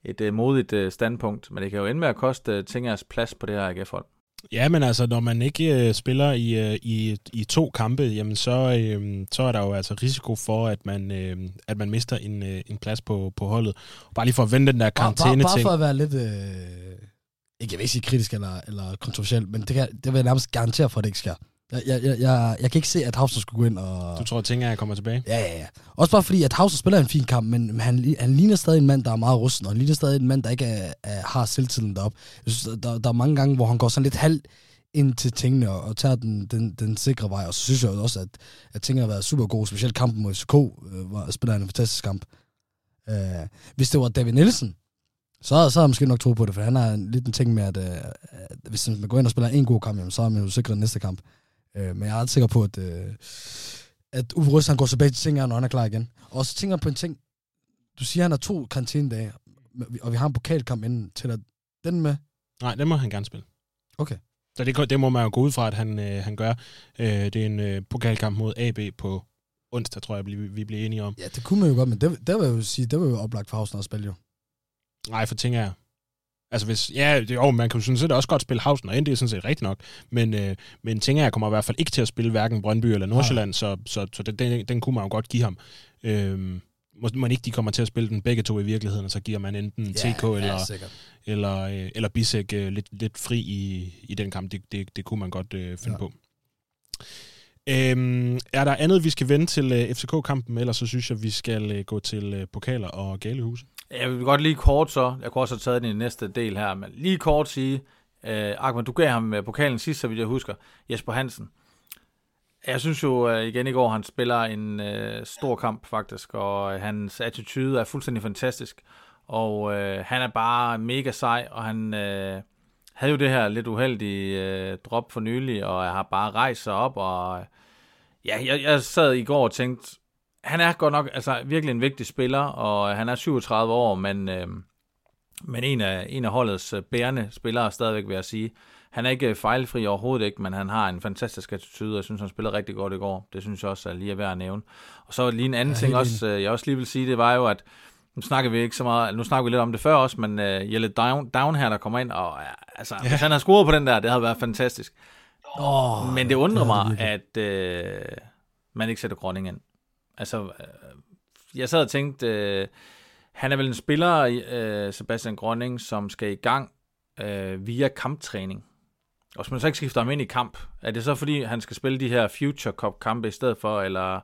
et, et modigt standpunkt, men det kan jo ende med at koste Tingers plads på det her AGF-hold. Ja, men altså, når man ikke øh, spiller i, øh, i, i to kampe, jamen så, øh, så er der jo altså risiko for, at man, øh, at man mister en, øh, en plads på, på holdet. Bare lige for at vende den der karantæne-ting. Bare, bare, bare for at være lidt, øh, ikke jeg vil ikke sige kritisk eller, eller kontroversiel, men det, kan, det vil jeg nærmest garantere for, at det ikke sker. Jeg, jeg, jeg, jeg, jeg kan ikke se, at Havsen skulle gå ind og... Du tror, at jeg kommer tilbage? Ja, ja, ja. Også bare fordi, at Havsen spiller en fin kamp, men han, han ligner stadig en mand, der er meget rusten, og han ligner stadig en mand, der ikke er, er, har selvtiden deroppe. Jeg synes, der, der er mange gange, hvor han går sådan lidt halv ind til tingene og, og tager den, den, den sikre vej. Og så synes jeg også, at, at tingene har været super gode, specielt kampen mod FCK, øh, hvor spiller en fantastisk kamp. Øh, hvis det var David Nielsen, så, så havde jeg måske nok tro på det, for han har en liten ting med, at, øh, at hvis man går ind og spiller en god kamp, jamen, så er man jo sikret næste kamp. Øh, men jeg er ret sikker på, at, øh, at Uwe Røst, han går tilbage til tingene, når han er klar igen. Og så tænker jeg på en ting. Du siger, at han har to karantænedage, og vi har en pokalkamp inden. Tæller den med? Nej, den må han gerne spille. Okay. Så det, det må man jo gå ud fra, at han, øh, han gør. Øh, det er en øh, pokalkamp mod AB på onsdag, tror jeg, vi, vi bliver enige om. Ja, det kunne man jo godt, men det, det vil jeg jo sige, det var jo oplagt for Hausen at spille jo. Nej, for tænker jeg. Altså hvis, ja, det, jo, man kan jo sådan set også godt spille Hausen og ind, det er sådan set rigtigt nok. Men, øh, men tænker jeg kommer i hvert fald ikke til at spille hverken Brøndby eller Nordsjælland, så, så, så den, den, den kunne man jo godt give ham. Øh, må man ikke de kommer til at spille den begge to i virkeligheden, og så giver man enten ja, TK eller, ja, eller, øh, eller Bisek øh, lidt, lidt fri i, i den kamp. Det, det, det kunne man godt øh, finde ja. på. Øhm, er der andet, vi skal vende til øh, FCK-kampen, eller så synes jeg, vi skal øh, gå til øh, pokaler og galehuse? Jeg vil godt lige kort så, jeg kunne også have taget den i den næste del her, men lige kort sige, øh, Ahmed, du gav ham øh, pokalen sidst, så vidt jeg husker, Jesper Hansen. Jeg synes jo øh, igen i går, han spiller en øh, stor kamp faktisk, og øh, hans attitude er fuldstændig fantastisk. Og øh, han er bare mega sej, og han øh, havde jo det her lidt uheldige øh, drop for nylig, og har bare rejst sig op. Og ja, jeg, jeg sad i går og tænkte, han er godt nok altså, virkelig en vigtig spiller, og han er 37 år, men, øh, men en, af, en af holdets øh, bærende spillere stadigvæk, vil jeg sige. Han er ikke fejlfri overhovedet ikke, men han har en fantastisk attitude, og jeg synes, han spillede rigtig godt i går. Det synes jeg også er lige værd at nævne. Og så lige en anden ja, ting også, øh, jeg også lige vil sige, det var jo, at nu snakker vi ikke så meget, nu snakker vi lidt om det før også, men uh, Jelle Down, Down her, der kommer ind, og uh, altså, ja. hvis han har scoret på den der, det havde været fantastisk. Oh, men det undrer mig, at uh, man ikke sætter Groning ind. Altså, uh, jeg sad og tænkte, uh, han er vel en spiller, uh, Sebastian Groning, som skal i gang uh, via kamptræning. Og hvis man så ikke skifter ham ind i kamp, er det så fordi, han skal spille de her Future Cup kampe i stedet for, eller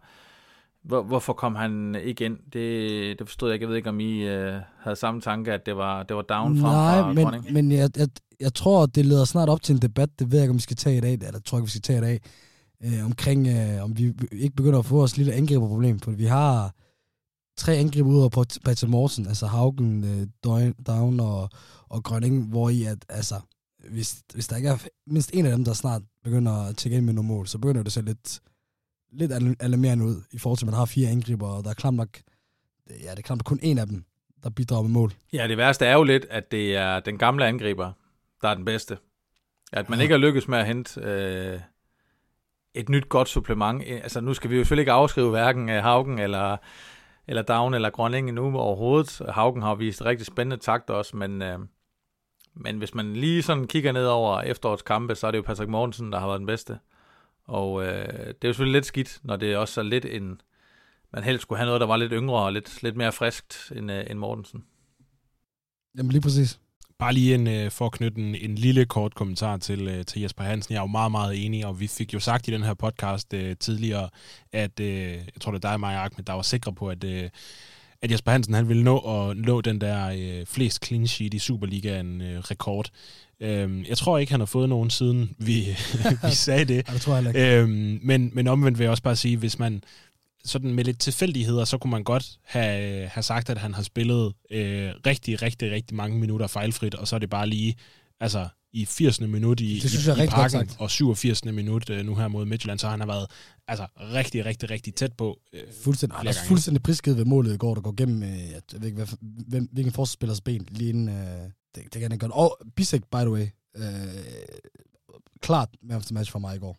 hvor, hvorfor kom han ikke ind? Det, det forstod jeg ikke. Jeg ved ikke, om I øh, havde samme tanke, at det var, det var down fra Nej, men, men jeg, jeg, jeg tror, det leder snart op til en debat, det ved jeg ikke, om vi skal tage i dag, eller tror jeg, vi skal tage i dag, øh, omkring, øh, om vi ikke begynder at få vores lille angriberproblem, for vi har tre angreb ud over Patrick Morsen, altså Haugen, øh, Down og, og Grønning, hvor i at, altså, hvis, hvis der ikke er mindst en af dem, der snart begynder at tjekke ind med nogle mål, så begynder det så lidt lidt alarmerende ud, i forhold til, at man har fire angriber, og der er klart nok, ja, det er klart kun en af dem, der bidrager med mål. Ja, det værste er jo lidt, at det er den gamle angriber, der er den bedste. At man ja. ikke har lykkes med at hente øh, et nyt godt supplement. Altså nu skal vi jo selvfølgelig ikke afskrive hverken øh, Haugen eller, eller Down eller Grønning endnu overhovedet. Haugen har vist rigtig spændende takt også, men, øh, men hvis man lige sådan kigger ned over efterårets kampe, så er det jo Patrick Mortensen, der har været den bedste. Og øh, det er jo selvfølgelig lidt skidt, når det også er lidt en... Man helst skulle have noget, der var lidt yngre og lidt, lidt mere friskt end, øh, end Mortensen. Jamen lige præcis. Bare lige en, øh, for at knytte en, en lille kort kommentar til, øh, til Jesper Hansen. Jeg er jo meget, meget enig, og vi fik jo sagt i den her podcast øh, tidligere, at øh, jeg tror, det er dig, Maja Ahmed, der var sikre på, at, øh, at Jesper Hansen han ville nå at nå den der øh, flest clean sheet i Superligaen øh, rekord. Øhm, jeg tror ikke, han har fået nogen siden vi, vi sagde det. Ja, det tror jeg ikke. Øhm, men, men omvendt vil jeg også bare sige, hvis man sådan med lidt tilfældigheder, så kunne man godt have, have sagt, at han har spillet øh, rigtig, rigtig, rigtig mange minutter fejlfrit, og så er det bare lige altså, i 80. minut i, Det synes i, jeg i godt parken, og 87. minut øh, nu her mod Midtjylland, så har han været altså, rigtig, rigtig, rigtig tæt på. Øh, Fuldstændig, han er gange. fuldstændig prisgivet ved målet i går, der går gennem, øh, jeg ved ikke, hvad, hvem, hvilken forsvarsspillers ben, lige inden, øh, det, det kan han gøre. Og Bisek, by the way, øh, klart man of the match for mig i går.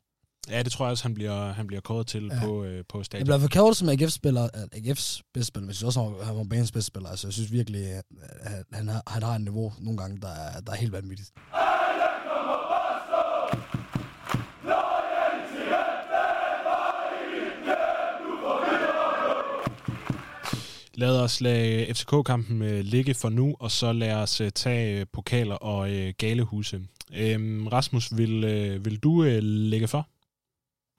Ja, det tror jeg også, han bliver, han bliver kåret til Ja. på, øh, på Jeg stadion. bliver for kævet som AGF-spiller, øh, AGF's bedste spiller, hvis jeg også har, han var banens bedste spiller. Altså, jeg synes virkelig, at han, han, har, han har et niveau nogle gange, der er, der er helt vanvittigt. Lad os lade FCK-kampen øh, ligge for nu, og så lad os øh, tage øh, pokaler og øh, galehuse. Øhm, Rasmus, vil, øh, vil du øh, lægge for?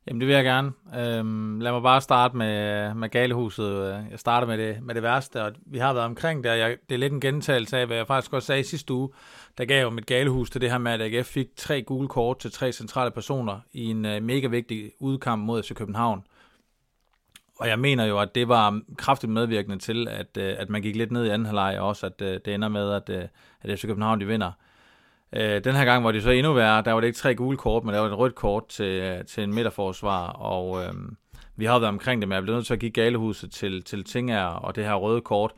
Jamen, det vil jeg gerne. Øhm, lad mig bare starte med, med galehuset. Jeg starter med det, med det værste, og vi har været omkring det, og jeg, det er lidt en gentagelse af, hvad jeg faktisk også sagde sidste uge, der gav jo mit galehus til det her med, at AGF fik tre gule kort til tre centrale personer i en uh, mega vigtig udkamp mod FC København. Og jeg mener jo, at det var kraftigt medvirkende til, at, uh, at man gik lidt ned i anden halvleg, og også at uh, det ender med, at, uh, at FC København de vinder. Øh, den her gang var det så endnu værre. Der var det ikke tre gule kort, men der var et rødt kort til, til en midterforsvar, og øh, vi har været omkring det, men jeg blev nødt til at give galehuset til, til Tinger og det her røde kort.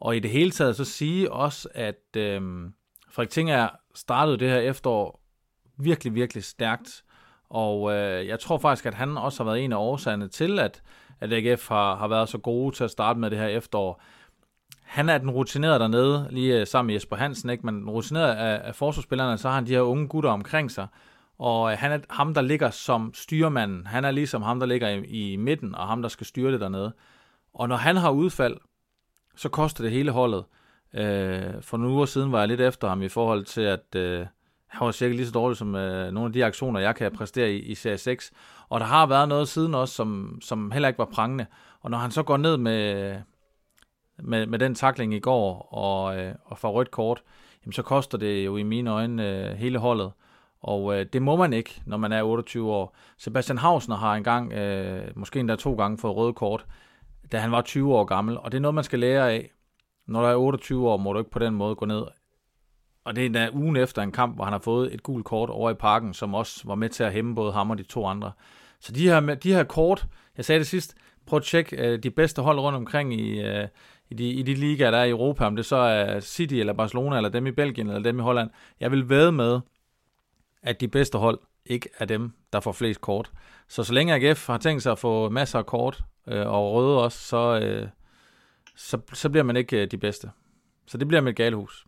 Og i det hele taget så sige også, at øh, Frederik Tinger startede det her efterår virkelig, virkelig stærkt. Og øh, jeg tror faktisk, at han også har været en af årsagerne til, at, at AGF har, har været så gode til at starte med det her efterår han er den rutinerede dernede, lige øh, sammen med Jesper Hansen, ikke? men den rutinerede af, af forsvarsspillerne, så har han de her unge gutter omkring sig, og øh, han er ham, der ligger som styrmanden. Han er ligesom ham, der ligger i, i midten, og ham, der skal styre det dernede. Og når han har udfald, så koster det hele holdet. Øh, for nogle uger siden var jeg lidt efter ham i forhold til, at øh, han var cirka lige så dårlig som øh, nogle af de aktioner, jeg kan præstere i, i Serie 6. Og der har været noget siden også, som, som heller ikke var prangende. Og når han så går ned med, med, med den takling i går og, øh, og fra rødt kort, jamen så koster det jo i mine øjne øh, hele holdet. Og øh, det må man ikke, når man er 28 år. Sebastian Hausner har engang, øh, måske endda to gange, fået røde kort, da han var 20 år gammel. Og det er noget, man skal lære af. Når du er 28 år, må du ikke på den måde gå ned. Og det er endda ugen efter en kamp, hvor han har fået et gult kort over i parken, som også var med til at hæmme både ham og de to andre. Så de her, de her kort, jeg sagde det sidst, prøv at tjekke øh, de bedste hold rundt omkring i, øh, i, de, i de ligaer, der er i Europa, om det så er City eller Barcelona, eller dem i Belgien, eller dem i Holland. Jeg vil væde med, at de bedste hold ikke er dem, der får flest kort. Så så længe AGF har tænkt sig at få masser af kort, øh, og røde også, så, øh, så, så bliver man ikke øh, de bedste. Så det bliver mit galehus.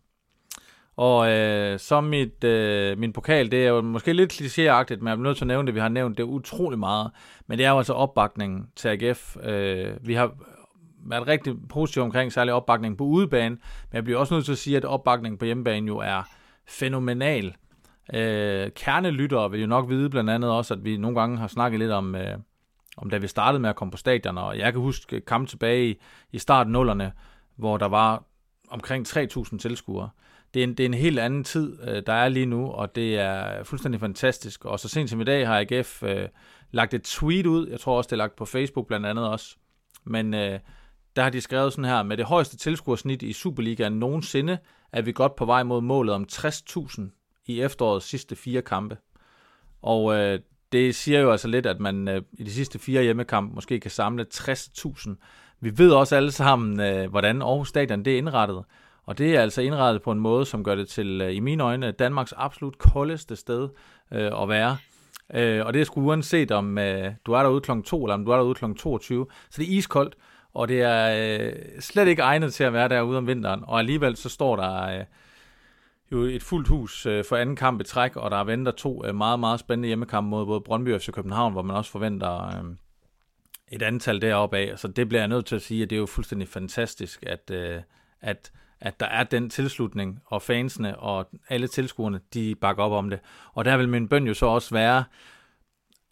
Og øh, så mit, øh, min pokal, det er jo måske lidt klichéagtigt, men jeg er nødt til at nævne det, vi har nævnt det utrolig meget. Men det er jo altså opbakningen til AGF. Øh, vi har været rigtig positiv omkring, særlig opbakningen på udebane, men jeg bliver også nødt til at sige, at opbakningen på hjemmebane jo er fænomenal. Øh, kernelyttere vil jo nok vide blandt andet også, at vi nogle gange har snakket lidt om, øh, om da vi startede med at komme på stadion, og jeg kan huske kamp tilbage i, i starten nullerne, hvor der var omkring 3.000 tilskuere. Det er, en, det er en helt anden tid, øh, der er lige nu, og det er fuldstændig fantastisk. Og så sent som i dag har AGF øh, lagt et tweet ud, jeg tror også, det er lagt på Facebook blandt andet også, men øh, der har de skrevet sådan her, med det højeste tilskuersnit i Superligaen nogensinde, er vi godt på vej mod målet om 60.000 i efterårets sidste fire kampe. Og øh, det siger jo altså lidt, at man øh, i de sidste fire hjemmekampe måske kan samle 60.000. Vi ved også alle sammen, øh, hvordan Aarhus Stadion det er indrettet. Og det er altså indrettet på en måde, som gør det til, øh, i mine øjne, Danmarks absolut koldeste sted øh, at være. Øh, og det er sgu uanset om øh, du er derude kl. 2 eller om du er derude kl. 22. Så det er iskoldt, og det er øh, slet ikke egnet til at være derude om vinteren. Og alligevel så står der øh, jo et fuldt hus øh, for anden kamp i træk, og der venter to øh, meget, meget spændende hjemmekampe mod både Brøndby og FC København, hvor man også forventer øh, et antal deroppe af. Så det bliver jeg nødt til at sige, at det er jo fuldstændig fantastisk, at, øh, at, at der er den tilslutning, og fansene og alle tilskuerne, de bakker op om det. Og der vil min bøn jo så også være,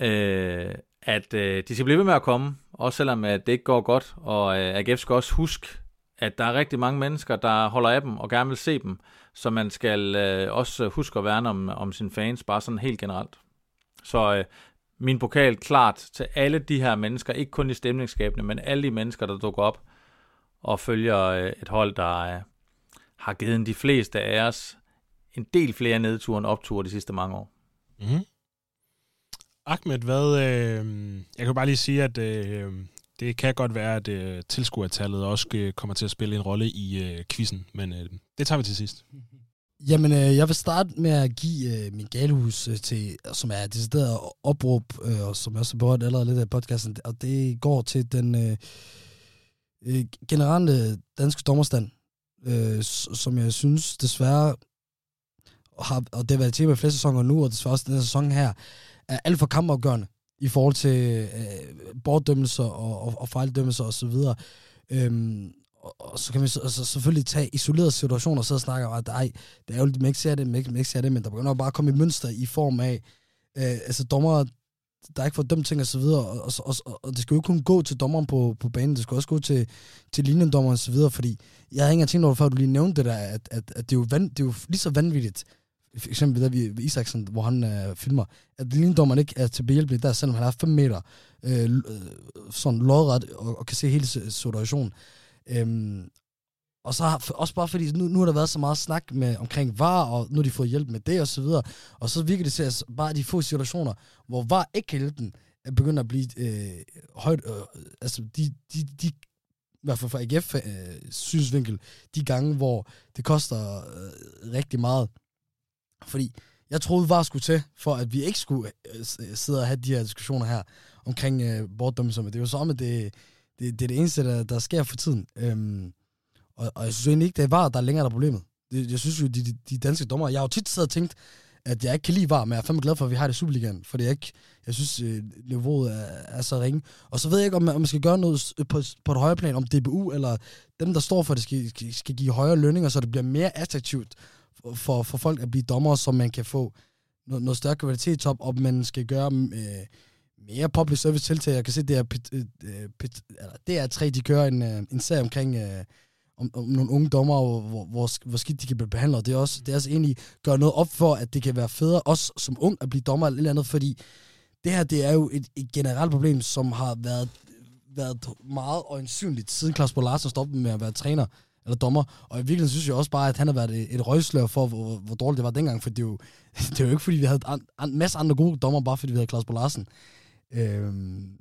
øh, at øh, de skal blive ved med at komme, også selvom at det ikke går godt, og øh, AGF skal også huske, at der er rigtig mange mennesker, der holder af dem og gerne vil se dem, så man skal øh, også huske at værne om, om sine fans, bare sådan helt generelt. Så øh, min pokal klart til alle de her mennesker, ikke kun i stemningsskabene, men alle de mennesker, der dukker op og følger øh, et hold, der øh, har givet de fleste af os en del flere nedture end opture de sidste mange år. Mm-hmm. Ahmed, hvad, øh, jeg kan bare lige sige, at øh, det kan godt være, at øh, tilskuertallet også øh, kommer til at spille en rolle i øh, quizzen, men øh, det tager vi til sidst. Jamen, øh, jeg vil starte med at give øh, min galehus øh, til, som er decideret opråb, øh, og som jeg også har allerede lidt af podcasten, og det går til den øh, øh generelle danske dommerstand, øh, som jeg synes desværre har, og det har været tema i flere sæsoner nu, og desværre også den her sæson her, er alt for kampafgørende i forhold til øh, borddømmelser og, og, og fejldømmelser osv. Øhm, og, og så kan vi så, altså, selvfølgelig tage isolerede situationer og sidde og snakke om, at ej, det er jo man ikke ser det, man ikke, man ikke ser det, men der begynder bare at komme et mønster i form af, øh, altså dommer, der er ikke fået dømt ting og så videre, og, og, og, og det skal jo ikke kun gå til dommeren på, på banen, det skal også gå til, til linjendommeren og så videre, fordi jeg har ikke engang tænkt over, før du lige nævnte det der, at, at, at det, er jo van, det er jo lige så vanvittigt, for eksempel der vi Isaksen, hvor han øh, filmer, at linjedommeren ikke er til behjælpelig der, selvom han har 5 meter øh, øh, sådan lodret og, og kan se hele situationen. Øhm, og så har, også bare fordi, nu, nu har der været så meget snak med, omkring VAR, og nu har de fået hjælp med det og så videre. Og så virker det til, at bare de få situationer, hvor VAR ikke kan hjælpe den, begynder at blive øh, højt, øh, altså de, de, de, i hvert fald fra AGF øh, synsvinkel, de gange, hvor det koster øh, rigtig meget. Fordi jeg troede, VAR skulle til, for at vi ikke skulle øh, øh sidde og have de her diskussioner her omkring øh, bortdømmelser. Men det er jo så om, at det, det, det er det eneste, der, der sker for tiden. Øhm, og, og jeg synes egentlig ikke, det er VAR, der er længere der problemet. Det, jeg synes jo, de, de, de danske dommer, jeg har jo tit siddet og tænkt, at jeg ikke kan lide VAR, men jeg er fandme glad for, at vi har det i Superligaen, fordi jeg, ikke, jeg synes, øh, niveauet er, er så ringe. Og så ved jeg ikke, om man, om man skal gøre noget øh, på, på et højere plan, om DBU eller dem, der står for det, skal, skal give højere lønninger, så det bliver mere attraktivt for, for folk at blive dommer, så man kan få noget, noget større kvalitetstop, og man skal gøre mm, øh, mere public service tiltag. Jeg kan se, det er, øh, øh pit, eller det er tre, de kører en, øh, en serie omkring øh, om, om nogle unge dommer, hvor, hvor, hvor skidt de kan blive behandlet. Det er også, det er også egentlig gøre noget op for, at det kan være federe, også som ung, at blive dommer eller et eller andet, fordi det her, det er jo et, et generelt problem, som har været, været meget øjensynligt, siden Klaus Larsen stoppede med at være træner eller dommer. Og i virkeligheden synes jeg også bare, at han har været et, et røgslør for, hvor, hvor dårligt det var dengang, for det er jo, det er jo ikke, fordi vi havde en masse andre gode dommer, bare fordi vi havde Klaus Larsen. Øhm,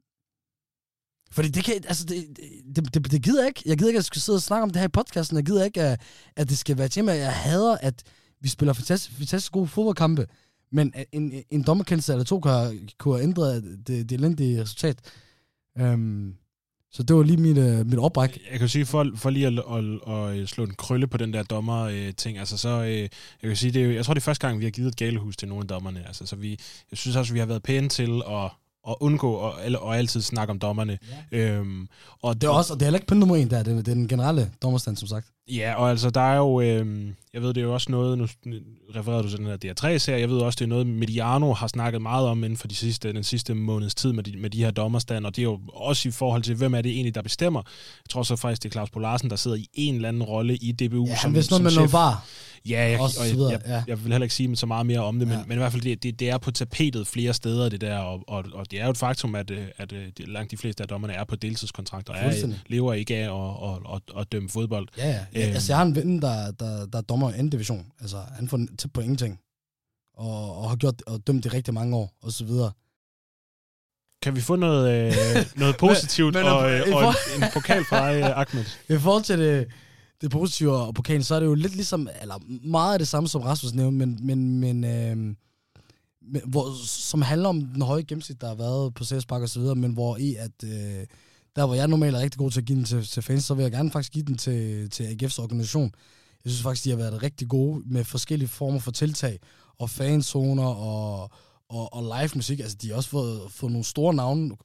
fordi det kan, altså det, det, det, det gider ikke. Jeg gider ikke, at jeg skal sidde og snakke om det her i podcasten. Jeg gider ikke, at, at det skal være tema. Jeg hader, at vi spiller fantastisk, fantastisk gode fodboldkampe, men en, en dommerkendelse eller to kan, kunne have ændret det, det elendige resultat. Øhm, så det var lige mit, øh, mit opræk. Jeg kan sige, for, for lige at, at, at, at slå en krølle på den der dommer-ting, altså så, øh, jeg kan sige, det er, jeg tror, det er første gang, vi har givet et galehus til nogle af dommerne. Altså, så vi, jeg synes også, vi har været pæne til at at undgå og, og altid snakke om dommerne. Ja. Øhm, og det er også, og det er heller ikke på nummer en der, det er, det er den generelle dommerstand, som sagt. Ja, og altså, der er jo, øhm, jeg ved, det er jo også noget, nu refererer du til den her DR3-serie, jeg ved også, det er noget, Mediano har snakket meget om inden for de sidste, den sidste måneds tid med de, med de her dommerstand, og det er jo også i forhold til, hvem er det egentlig, der bestemmer. Jeg tror så faktisk, det er Claus Polarsen, der sidder i en eller anden rolle i DBU. Ja, som, noget med noget var. Ja, jeg, og jeg, jeg, jeg, jeg vil heller ikke sige så meget mere om det, men, ja. men i hvert fald, det, det, det er på tapetet flere steder, det der, og, og, og det er jo et faktum, at, øh, at, at langt de fleste af dommerne er på deltidskontrakter, og er, lever ikke af at, at, at, at dømme fodbold. Ja, ja. Øhm, altså, jeg har en ven, der, der, der er dommer i division. Altså, han får tæt på ingenting. Og, og har gjort og dømt det rigtig mange år, og så videre. Kan vi få noget, øh, noget positivt men, men, og, øh, og en, en pokal fra dig, Ahmed? I forhold til det, det positive og pokalen, så er det jo lidt ligesom, eller meget af det samme som Rasmus nævnte, men, men, men, øh, men hvor, som handler om den høje gennemsnit, der har været på CS og så videre, men hvor i at øh, der hvor jeg normalt er rigtig god til at give den til, til fans, så vil jeg gerne faktisk give den til, til AGF's organisation. Jeg synes faktisk, de har været rigtig gode med forskellige former for tiltag, og fanzoner og, og, og live musik. Altså, de har også fået, fået nogle store navne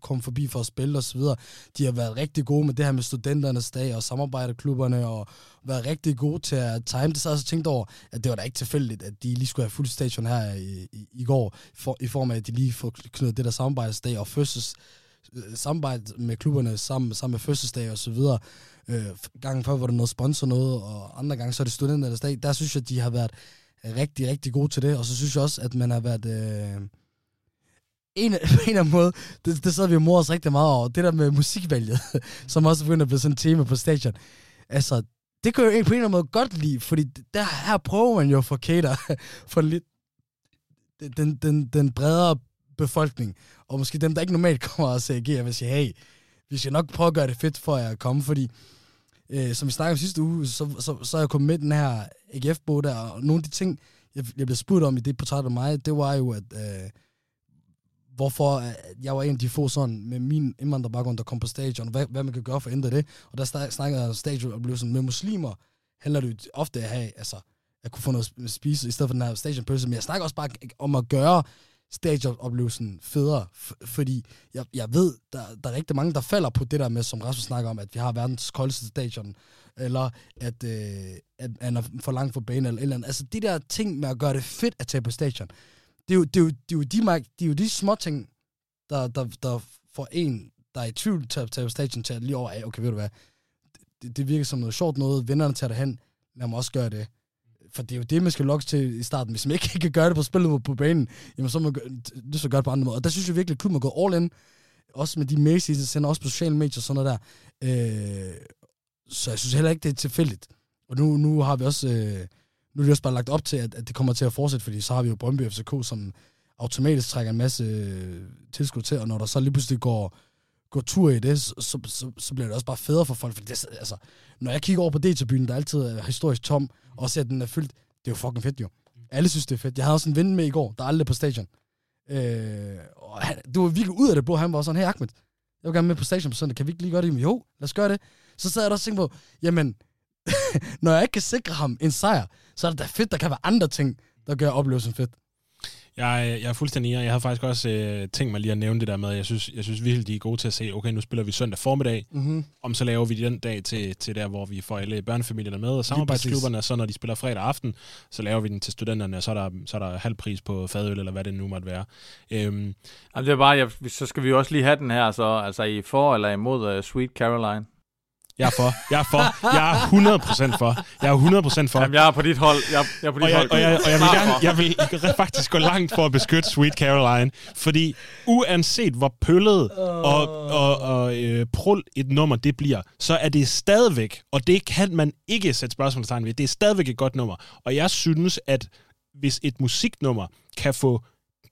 kom forbi for at spille og så videre. De har været rigtig gode med det her med studenternes dag og samarbejderklubberne og været rigtig gode til at time det. Så jeg også tænkt over, at det var da ikke tilfældigt, at de lige skulle have fuld station her i, i, i går, for, i form af, at de lige får knyttet det der samarbejdsdag og fødsels øh, samarbejde med klubberne, sammen, sammen med fødselsdag og så videre. Øh, gangen før var der noget sponsor noget, og andre gange så er det studenternes dag. Der synes jeg, at de har været rigtig, rigtig gode til det, og så synes jeg også, at man har været... Øh, en, en af måde, det, det sad vi og mor os rigtig meget over, det der med musikvalget, som også begynder at blive sådan et tema på stadion. Altså, det kan jeg jo på en eller anden måde godt lide, fordi der her prøver man jo at cater for lidt den, den, den bredere befolkning, og måske dem, der ikke normalt kommer og siger, AG, vil hey, vi skal nok prøve at gøre det fedt for jer at komme, fordi øh, som vi snakkede om sidste uge, så, så, så er jeg kommet med den her AGF-bog der, og nogle af de ting, jeg, jeg blev spurgt om i det portræt af mig, det var jo, at øh, hvorfor øh, jeg var en af de få sådan med min indvandrerbaggrund, der kom på stadion, hvad, hvad man kan gøre for at ændre det. Og der snakkede jeg stadion og blev sådan, med muslimer handler det jo ofte at have, altså, at kunne få noget at spise, i stedet for den her stationpølse. Men jeg snakker også bare om at gøre stadionoplevelsen federe, fordi jeg, jeg ved, der, der er rigtig mange, der falder på det der med, som Rasmus snakker om, at vi har verdens koldeste stadion, eller at, øh, at han er for langt for banen, eller, eller andet. Altså de der ting med at gøre det fedt at tage på stadion, det er jo, det er jo, det er jo, de, det er jo de små ting, der, der, der får en, der er i tvivl til at tage på stadion, til at lige over af, okay, ved du hvad, det, det virker som noget sjovt noget, vennerne tager det hen, lad mig også gøre det for det er jo det, man skal lokkes til i starten. Hvis man ikke kan gøre det på spillet på banen, jamen så må man det så gøre det på andre måder. Og der synes jeg virkelig, at klubben har gået all in. Også med de messages, der sender også på sociale medier og sådan noget der. Øh, så jeg synes heller ikke, det er tilfældigt. Og nu, nu har vi også... Øh, nu er det også bare lagt op til, at, at det kommer til at fortsætte, fordi så har vi jo Brøndby FCK, som automatisk trækker en masse øh, tilskud til, og når der så lige pludselig går, gå tur i det, så, så, så, så bliver det også bare federe for folk. Fordi det, altså, når jeg kigger over på D-tribunen, der altid er historisk tom, og ser, at den er fyldt, det er jo fucking fedt jo. Alle synes, det er fedt. Jeg havde også en ven med i går, der er aldrig på stadion. Øh, og han, du var virkelig ud af det blå. han var sådan, hey Ahmed, jeg vil gerne med på stadion på søndag, kan vi ikke lige gøre det? Jo, lad os gøre det. Så sad jeg også og tænkte på, jamen, når jeg ikke kan sikre ham en sejr, så er det da fedt, der kan være andre ting, der gør oplevelsen fedt. Jeg, jeg er fuldstændig enig. Jeg havde faktisk også øh, tænkt mig lige at nævne det der med, jeg synes, jeg synes virkelig, de er gode til at se, okay, nu spiller vi søndag formiddag, mm-hmm. om så laver vi den dag til, til der, hvor vi får alle børnefamilierne med, og samarbejdsklubberne, og så når de spiller fredag aften, så laver vi den til studenterne, og så er der, så er der halv pris på fadøl, eller hvad det nu måtte være. Øhm. Altså, det er bare, jeg, så skal vi også lige have den her, så, altså i for eller imod uh, Sweet Caroline. Jeg er for. Jeg er for. Jeg er 100% for. Jeg er 100% for. Jamen, jeg er på dit hold. Jeg, jeg er på dit og jeg, hold. Og jeg, og jeg, vil gerne, jeg vil faktisk gå langt for at beskytte Sweet Caroline, fordi uanset hvor pøllet og, og, og øh, prul et nummer det bliver, så er det stadigvæk, og det kan man ikke sætte spørgsmålstegn ved, det er stadigvæk et godt nummer. Og jeg synes, at hvis et musiknummer kan få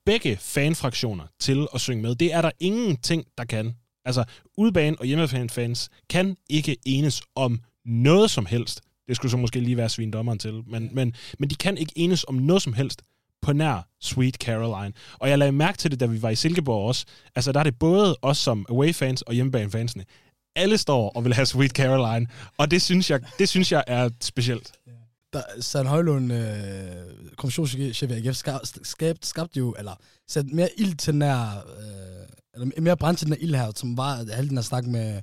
begge fanfraktioner til at synge med, det er der ingenting, der kan. Altså, udebane og hjemmefans kan ikke enes om noget som helst. Det skulle så måske lige være svin dommeren til. Men, men, men de kan ikke enes om noget som helst på nær Sweet Caroline. Og jeg lagde mærke til det, da vi var i Silkeborg også. Altså, der er det både os som away-fans og hjemmebane-fansene. Alle står og vil have Sweet Caroline, og det synes jeg, det synes jeg er specielt. Der, Søren Højlund, øh, kommissionschef i AGF, skabte, skabte jo, eller satte mere ild til nær øh, eller mere brændt til den her ild her, som var halvdelen af snak med,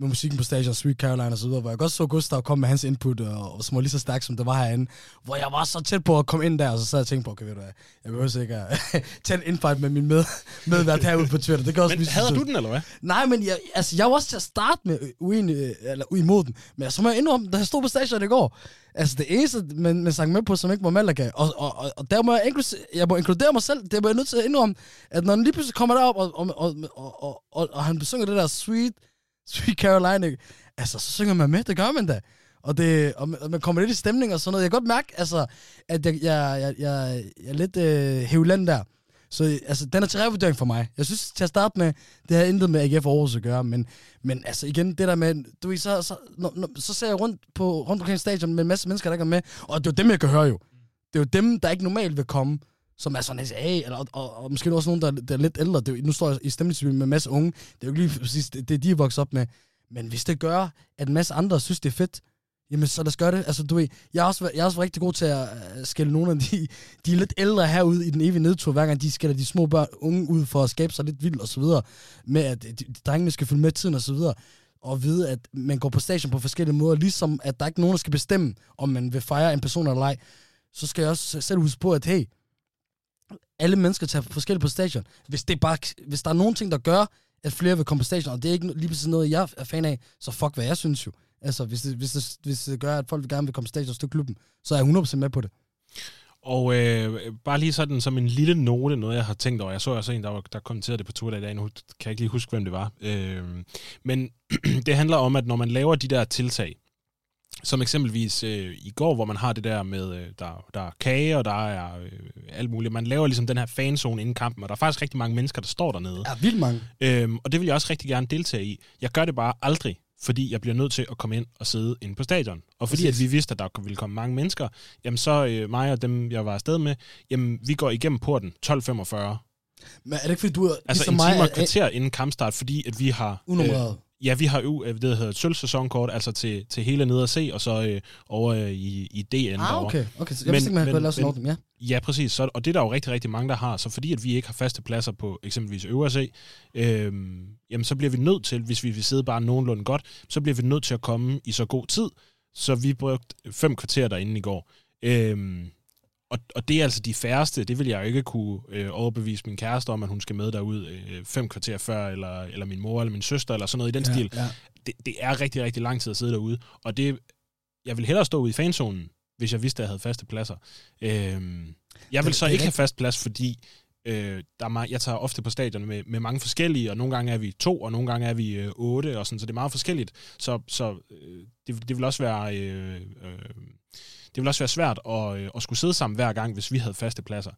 med musikken på stadion, Sweet Caroline og så videre, hvor jeg godt så Gustav komme med hans input, og, og som var lige så stærk, som det var herinde, hvor jeg var så tæt på at komme ind der, og så sad jeg og tænkte på, okay, ved du hvad, jeg behøver sikkert tage en infight med min med, medvært herude på Twitter. Det kan også men havde du den, eller hvad? Nej, men jeg, altså, jeg var også til at starte med uenig, eller uimod den, men så må jeg indrømme, da jeg stod på stadion i går, altså det eneste, man, man sang med på, som ikke var Malaga, og, og, og, og der må jeg, jeg må inkludere mig selv, det må jeg nødt til at indrømme, at når den lige pludselig kommer derop, og, og, og, og, og, og, og han besynger det der sweet, Sweet Caroline, altså, så synger man med, det gør man da. Og, det, og man kommer lidt i stemning og sådan noget. Jeg kan godt mærke, altså, at jeg, jeg, jeg, jeg, jeg er lidt øh, hævland der. Så altså, den er til revurdering for mig. Jeg synes, til at starte med, det har intet med AGF Aarhus at gøre, men, men altså igen, det der med, du ved, så, så, når, når, så ser jeg rundt, på, rundt omkring stadion med en masse mennesker, der ikke er med, og det er jo dem, jeg kan høre jo. Det er jo dem, der ikke normalt vil komme, som er sådan, hey, eller, og, og, og måske også nogen, der, der er lidt ældre. Det, nu står jeg i stemningsbil med en masse unge. Det er jo ikke lige præcis det, det, de er vokset op med. Men hvis det gør, at en masse andre synes, det er fedt, jamen så lad os gøre det. Altså, du ved, jeg er også, jeg er også rigtig god til at øh, skælde nogle af de, de lidt ældre herude i den evige nedtur, hver gang de skælder de små børn, unge ud for at skabe sig lidt vildt og så videre, med at øh, de, de drengene skal følge med tiden og så videre, og vide, at man går på station på forskellige måder, ligesom at der ikke er nogen, der skal bestemme, om man vil fejre en person eller ej, så skal jeg også selv huske på, at hey, alle mennesker tager forskelligt på stadion. Hvis, det bare, hvis der er nogen ting, der gør, at flere vil komme på stadion, og det er ikke lige præcis noget, jeg er fan af, så fuck hvad jeg synes jo. Altså, hvis det, hvis det, hvis det gør, at folk gerne vil komme på stadion og støtte klubben, så er jeg 100% med på det. Og øh, bare lige sådan som en lille note, noget jeg har tænkt over. Jeg så også en, der, var, der kommenterede det på Twitter i dag. Nu kan jeg ikke lige huske, hvem det var. Øh, men det handler om, at når man laver de der tiltag, som eksempelvis øh, i går, hvor man har det der med, øh, der, der er kage, og der er øh, alt muligt. Man laver ligesom den her fanzone inden kampen, og der er faktisk rigtig mange mennesker, der står dernede. Ja, vildt mange. Øhm, og det vil jeg også rigtig gerne deltage i. Jeg gør det bare aldrig, fordi jeg bliver nødt til at komme ind og sidde inde på stadion. Og fordi Præcis. at vi vidste, at der ville komme mange mennesker, jamen så øh, mig og dem, jeg var afsted med, jamen vi går igennem porten 12.45. Men er det ikke, fordi du er Altså ligesom en mig, time og er- et kvarter inden kampstart, fordi at vi har... Unummereret. Ja, vi har jo øh, det, der hedder et sølvsæsonkort, altså til, til hele ned og se, og så øh, over øh, i, i DN Ah, okay. okay. Så jeg Men- man kunne lave sådan men- noget. Ja. Ja, præcis. Så, og det er der jo rigtig, rigtig mange, der har. Så fordi at vi ikke har faste pladser på eksempelvis øvre øhm, jamen så bliver vi nødt til, hvis vi vil sidde bare nogenlunde godt, så bliver vi nødt til at komme i så god tid. Så vi brugte fem kvarter derinde i går. Øhm, og, og det er altså de færreste. Det vil jeg jo ikke kunne øh, overbevise min kæreste om, at hun skal med derud øh, fem kvarter før, eller, eller min mor eller min søster, eller sådan noget i den ja, stil Ja. det, det er rigtig, rigtig lang tid at sidde derude. Og det, jeg vil hellere stå ude i fanzonen, hvis jeg vidste, at jeg havde faste pladser. Øhm, jeg vil så ikke have fast plads, fordi øh, der er meget, jeg tager ofte på stadion med, med mange forskellige, og nogle gange er vi to, og nogle gange er vi øh, otte, og sådan, så det er meget forskelligt. Så, så øh, det, det vil også være... Øh, øh, det ville også være svært at, øh, at skulle sidde sammen hver gang, hvis vi havde faste pladser.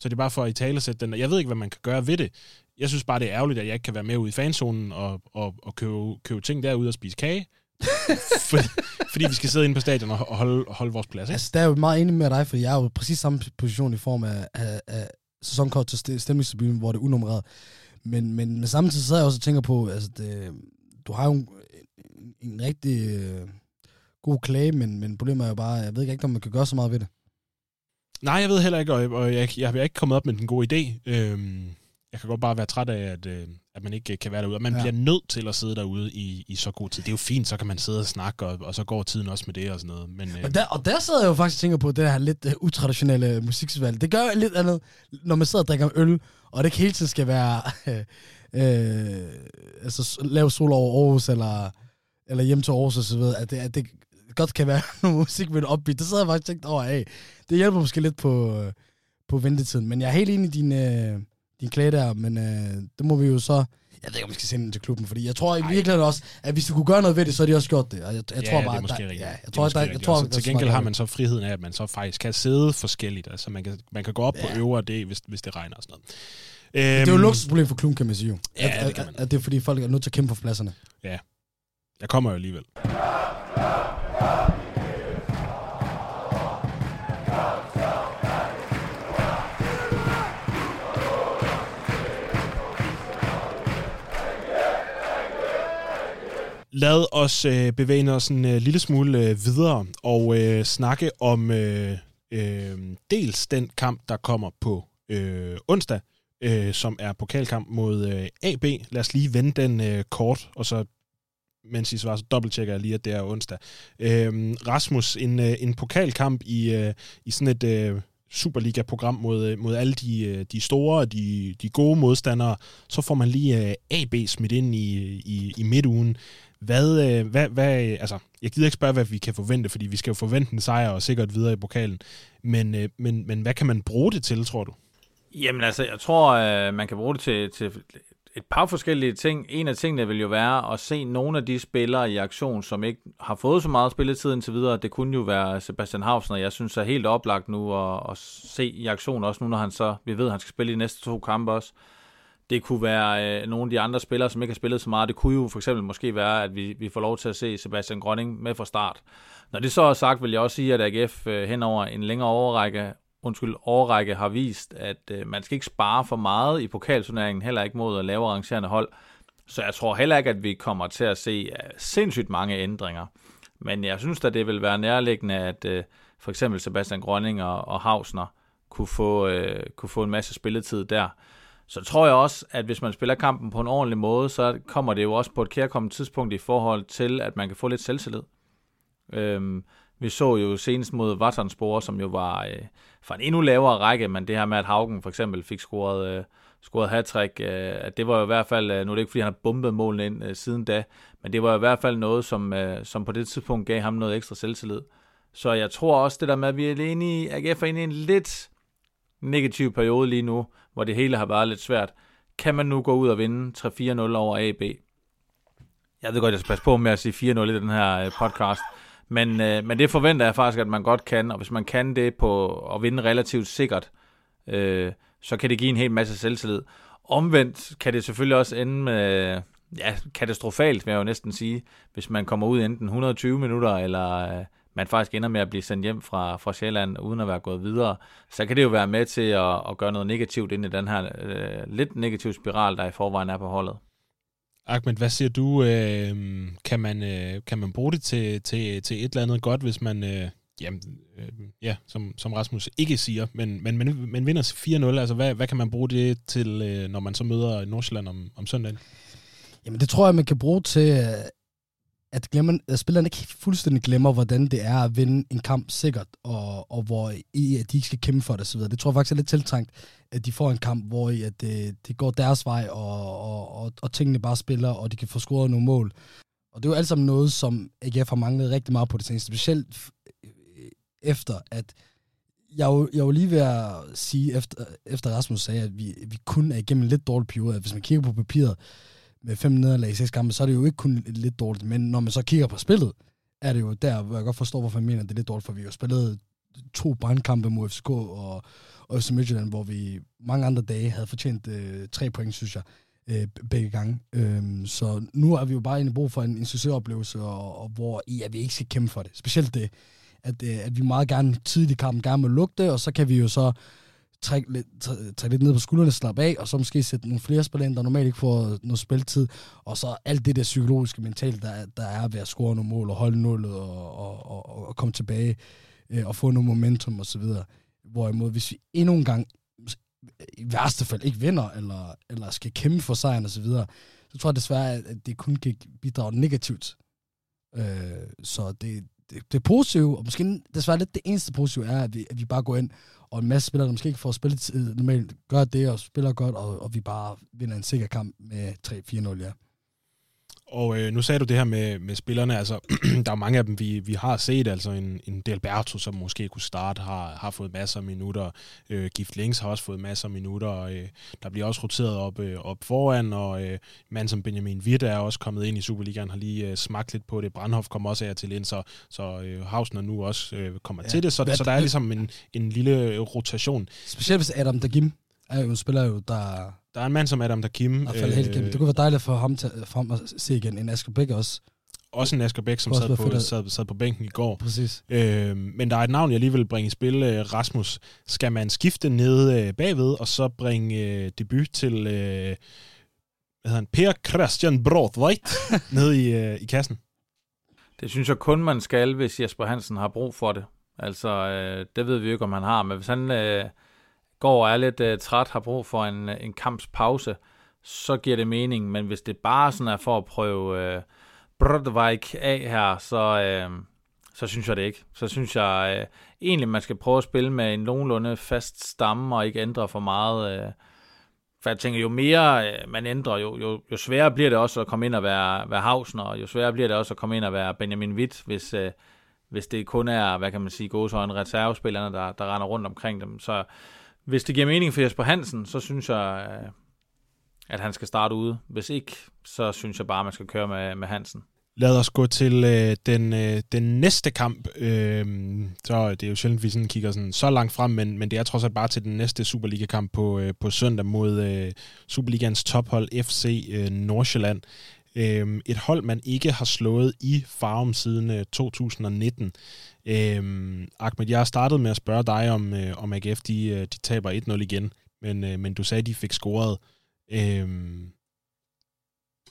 Så det er bare for at i tale sætte den. Jeg ved ikke, hvad man kan gøre ved det. Jeg synes bare, det er ærgerligt, at jeg ikke kan være med ude i fanzonen og, og, og købe, købe ting derude og spise kage. fordi, fordi vi skal sidde inde på stadion og holde, holde vores plads. Ikke? Altså, der er jo meget enig med dig, for jeg er jo præcis samme position i form af, af, af sæsonkort til st- stemningstribunen, hvor det er unummereret. Men, men, men samtidig så sidder jeg også og tænker på, altså, det, du har jo en, en, en rigtig øh, god klage, men, men problemet er jo bare, jeg ved ikke, om man kan gøre så meget ved det. Nej, jeg ved heller ikke, og, og jeg, jeg har ikke kommet op med den gode idé. Øhm, jeg kan godt bare være træt af, at, øh, at man ikke kan være derude. Og man Ja. bliver nødt til at sidde derude i, i så god tid. Det er jo fint, så kan man sidde og snakke, og, og så går tiden også med det og sådan noget. Men, øh, Og der, og der sidder jeg jo faktisk og tænker på det her lidt uh, utraditionelle musikvalg. Det gør lidt andet, når man sidder og drikker øl, og det ikke hele tiden skal være øh, øh, altså, lave sol over Aarhus, eller, eller hjem til Aarhus videre, at det, at det godt kan være noget musik med et upbeat. Det sidder jeg faktisk tænkt over af. Det hjælper måske lidt på, øh, på ventetiden. Men jeg er helt enig i din, øh, din klage der, men øh, det må vi jo så... Jeg ved ikke, om vi skal sende den til klubben, fordi jeg tror i virkeligheden også, at hvis de kunne gøre noget ved det, så har de også gjort det. Og jeg, jeg ja, tror det bare, er måske der, rigtigt. ja, jeg Det er tror, der, jeg tror, er til gengæld har man så friheden af, at man så faktisk kan sidde forskelligt. Altså man kan, man kan gå op på Ja. øvre det, hvis, hvis det regner og sådan noget. Det er jo et Øhm, luksusproblem for klubben, kan man sige jo. Ja, at, det kan man. At, at det er fordi, folk er nødt til at kæmpe for pladserne. Jeg kommer jo alligevel. Lad os øh, bevæge os en øh, lille smule øh, videre og øh, snakke om øh, øh, dels den kamp, der kommer på øh, onsdag, øh, som er pokalkamp mod øh, AB. Lad os lige vende den øh, kort, og så mens I svarer, så dobbelttjekker jeg lige, at det er onsdag. Øh, Rasmus, en, øh, en pokalkamp i, øh, i sådan et øh, Superliga-program mod, øh, mod alle de, øh, de store og de, de gode modstandere, så får man lige øh, AB smidt ind i, i, i midtugen. Hvad, øh, hvad, hvad, altså, jeg gider ikke spørge, hvad vi kan forvente, fordi vi skal jo forvente en sejr og sikkert videre i pokalen. Men, øh, men, men hvad kan man bruge det til, tror du? Jamen altså, jeg tror, øh, man kan bruge det til, til et par forskellige ting. En af tingene vil jo være at se nogle af de spillere i aktion, som ikke har fået så meget spilletid indtil videre. Det kunne jo være Sebastian Hausner, jeg synes er helt oplagt nu at, at se i aktion, også nu når han så, vi ved, at han skal spille de næste to kampe også. Det kunne være øh, nogle af de andre spillere, som ikke har spillet så meget. Det kunne jo for eksempel måske være, at vi, vi får lov til at se Sebastian Grønning med fra start. Når det så er sagt, vil jeg også sige, at AGF øh, hen over en længere overrække undskyld, overrække har vist, at øh, man skal ikke spare for meget i pokalturneringen, heller ikke mod lavere arrangerende hold. Så jeg tror heller ikke, at vi kommer til at se øh, sindssygt mange ændringer. Men jeg synes da, det vil være nærliggende, at øh, for eksempel Sebastian Grønning og, og Hausner kunne få, øh, kunne få en masse spilletid der. Så tror jeg også, at hvis man spiller kampen på en ordentlig måde, så kommer det jo også på et kærkommet tidspunkt i forhold til, at man kan få lidt selvtillid. Øhm, vi så jo senest mod Vatanspor, som jo var øh, fra en endnu lavere række, men det her med, at Haugen for eksempel fik scoret, øh, scoret hat-trick, øh, at det var jo i hvert fald, øh, nu er det ikke fordi han har bumpet målene ind øh, siden da, men det var i hvert fald noget, som, øh, som på det tidspunkt gav ham noget ekstra selvtillid. Så jeg tror også det der med, at vi er inde i, AGF er inde i en lidt negativ periode lige nu, hvor det hele har været lidt svært. Kan man nu gå ud og vinde 3-4-0 over AB? Jeg ved godt, jeg skal passe på med at sige 4-0 i den her øh, podcast, men, øh, men det forventer jeg faktisk, at man godt kan, og hvis man kan det på at vinde relativt sikkert, øh, så kan det give en hel masse selvtillid. Omvendt kan det selvfølgelig også ende med, ja, katastrofalt vil jeg jo næsten sige, hvis man kommer ud enten 120 minutter, eller øh, man faktisk ender med at blive sendt hjem fra, fra Sjælland, uden at være gået videre, så kan det jo være med til at, at gøre noget negativt ind i den her øh, lidt negativ spiral, der i forvejen er på holdet. Ahmed, hvad siger du? Øh, kan, man, øh, kan man bruge det til, til, til et eller andet godt, hvis man, øh, jamen, øh, ja, som, som Rasmus ikke siger, men, men, men, men vinder 4-0, altså hvad, hvad kan man bruge det til, øh, når man så møder Nordsjælland om, om søndagen? Jamen det tror jeg, man kan bruge til, at, glemmer, at spillerne ikke fuldstændig glemmer, hvordan det er at vinde en kamp sikkert, og, og hvor i, at de ikke skal kæmpe for det osv. Det tror jeg faktisk er lidt tiltrængt, at de får en kamp, hvor i, at det, det går deres vej, og, og, og, og tingene bare spiller, og de kan få scoret nogle mål. Og det er jo alt sammen noget, som AGF har manglet rigtig meget på det seneste, specielt øh, øh, efter, at jeg jo, jeg jo lige ved at sige, efter, efter Rasmus sagde, at vi, vi kun er igennem en lidt dårlig periode, at hvis man kigger på papiret med fem nederlag i seks kampe, så er det jo ikke kun lidt dårligt, men når man så kigger på spillet, er det jo der, hvor jeg godt forstår, hvorfor jeg mener, at det er lidt dårligt, for vi har spillet to brandkampe mod FCK og, og FC Midtjylland, hvor vi mange andre dage havde fortjent øh, tre point, synes jeg, øh, begge gange. Øhm, så nu er vi jo bare inde i brug for en, en succesoplevelse, og, og hvor i, at vi ikke skal kæmpe for det. Specielt det, at, øh, at vi meget gerne tidligt i kampen gerne må lukke det, og så kan vi jo så trække lidt, trække lidt ned på skuldrene, slappe af, og så måske sætte nogle flere spillere ind, der normalt ikke får noget spiltid, og så alt det der psykologiske mentalt, der, der er ved at score nogle mål, og holde nullet, og, og, og, og komme tilbage, øh, og få noget momentum osv. Hvorimod, hvis vi endnu en gang, i værste fald ikke vinder, eller, eller skal kæmpe for sejren osv., så, videre, så tror jeg desværre, at det kun kan bidrage negativt. Øh, så det, det, det positive, og måske desværre lidt det eneste positive, er, at vi, at vi bare går ind, og en masse spillere, der måske ikke får spilletid normalt, gør det og spiller godt, og, og vi bare vinder en sikker kamp med 3-4-0, ja. Og øh, nu sagde du det her med, med spillerne, altså der er mange af dem, vi, vi har set, altså en, en Delberto, som måske kunne starte, har, har fået masser af minutter. Øh, Gift Links har også fået masser af minutter. Og, øh, der bliver også roteret op, øh, op foran, og øh, mand som Benjamin Witt er også kommet ind i Superligaen, har lige øh, smagt lidt på det. Brandhoff kommer også af til ind, så, så øh, Hausner nu også øh, kommer ja. til det, så, så der er ligesom en, en lille rotation. Specielt hvis Adam Dagim er jo en spiller, jo, der der er en mand som Adam Dakim. Øh, helt det kunne være dejligt for ham, til, for ham at se igen. En Asger Bæk også. Også en Asger Bæk, som sad på, sad, sad på bænken i går. Præcis. Øh, men der er et navn, jeg lige vil bringe i spil. Øh, Rasmus, skal man skifte ned øh, bagved, og så bringe øh, debut til øh, hvad hedder han, Per Christian Brothweit ned i, øh, i kassen? Det synes jeg kun, man skal, hvis Jesper Hansen har brug for det. Altså, øh, det ved vi jo ikke, om han har, men hvis han... Øh, går og er lidt uh, træt, har brug for en, øh, en kampspause, så giver det mening. Men hvis det bare sådan er for at prøve øh, uh, Brodvijk af her, så, uh, så synes jeg det ikke. Så synes jeg uh, egentlig, man skal prøve at spille med en nogenlunde fast stamme og ikke ændre for meget. Uh, for jeg tænker, jo mere uh, man ændrer, jo, jo, jo sværere bliver det også at komme ind og være, være Havsen, og jo sværere bliver det også at komme ind og være Benjamin Witt, hvis, uh, hvis det kun er, hvad kan man sige, en reservespillerne, der, der render rundt omkring dem. Så hvis det giver mening for Jesper Hansen, så synes jeg, øh, at han skal starte ude. Hvis ikke, så synes jeg bare, at man skal køre med, med Hansen. Lad os gå til øh, den, øh, den næste kamp. Øh, så det er jo sjældent, at vi sådan kigger sådan så langt frem, men, men det er trods alt bare til den næste Superliga-kamp på, øh, på søndag mod øh, Superligans tophold FC øh, Nordsjælland. Øh, et hold, man ikke har slået i Farum siden øh, 2019. Øhm, Ahmed, jeg har startet med at spørge dig, om, øh, om AGF de, øh, de taber 1-0 igen, men, øh, men du sagde, at de fik scoret. Øhm,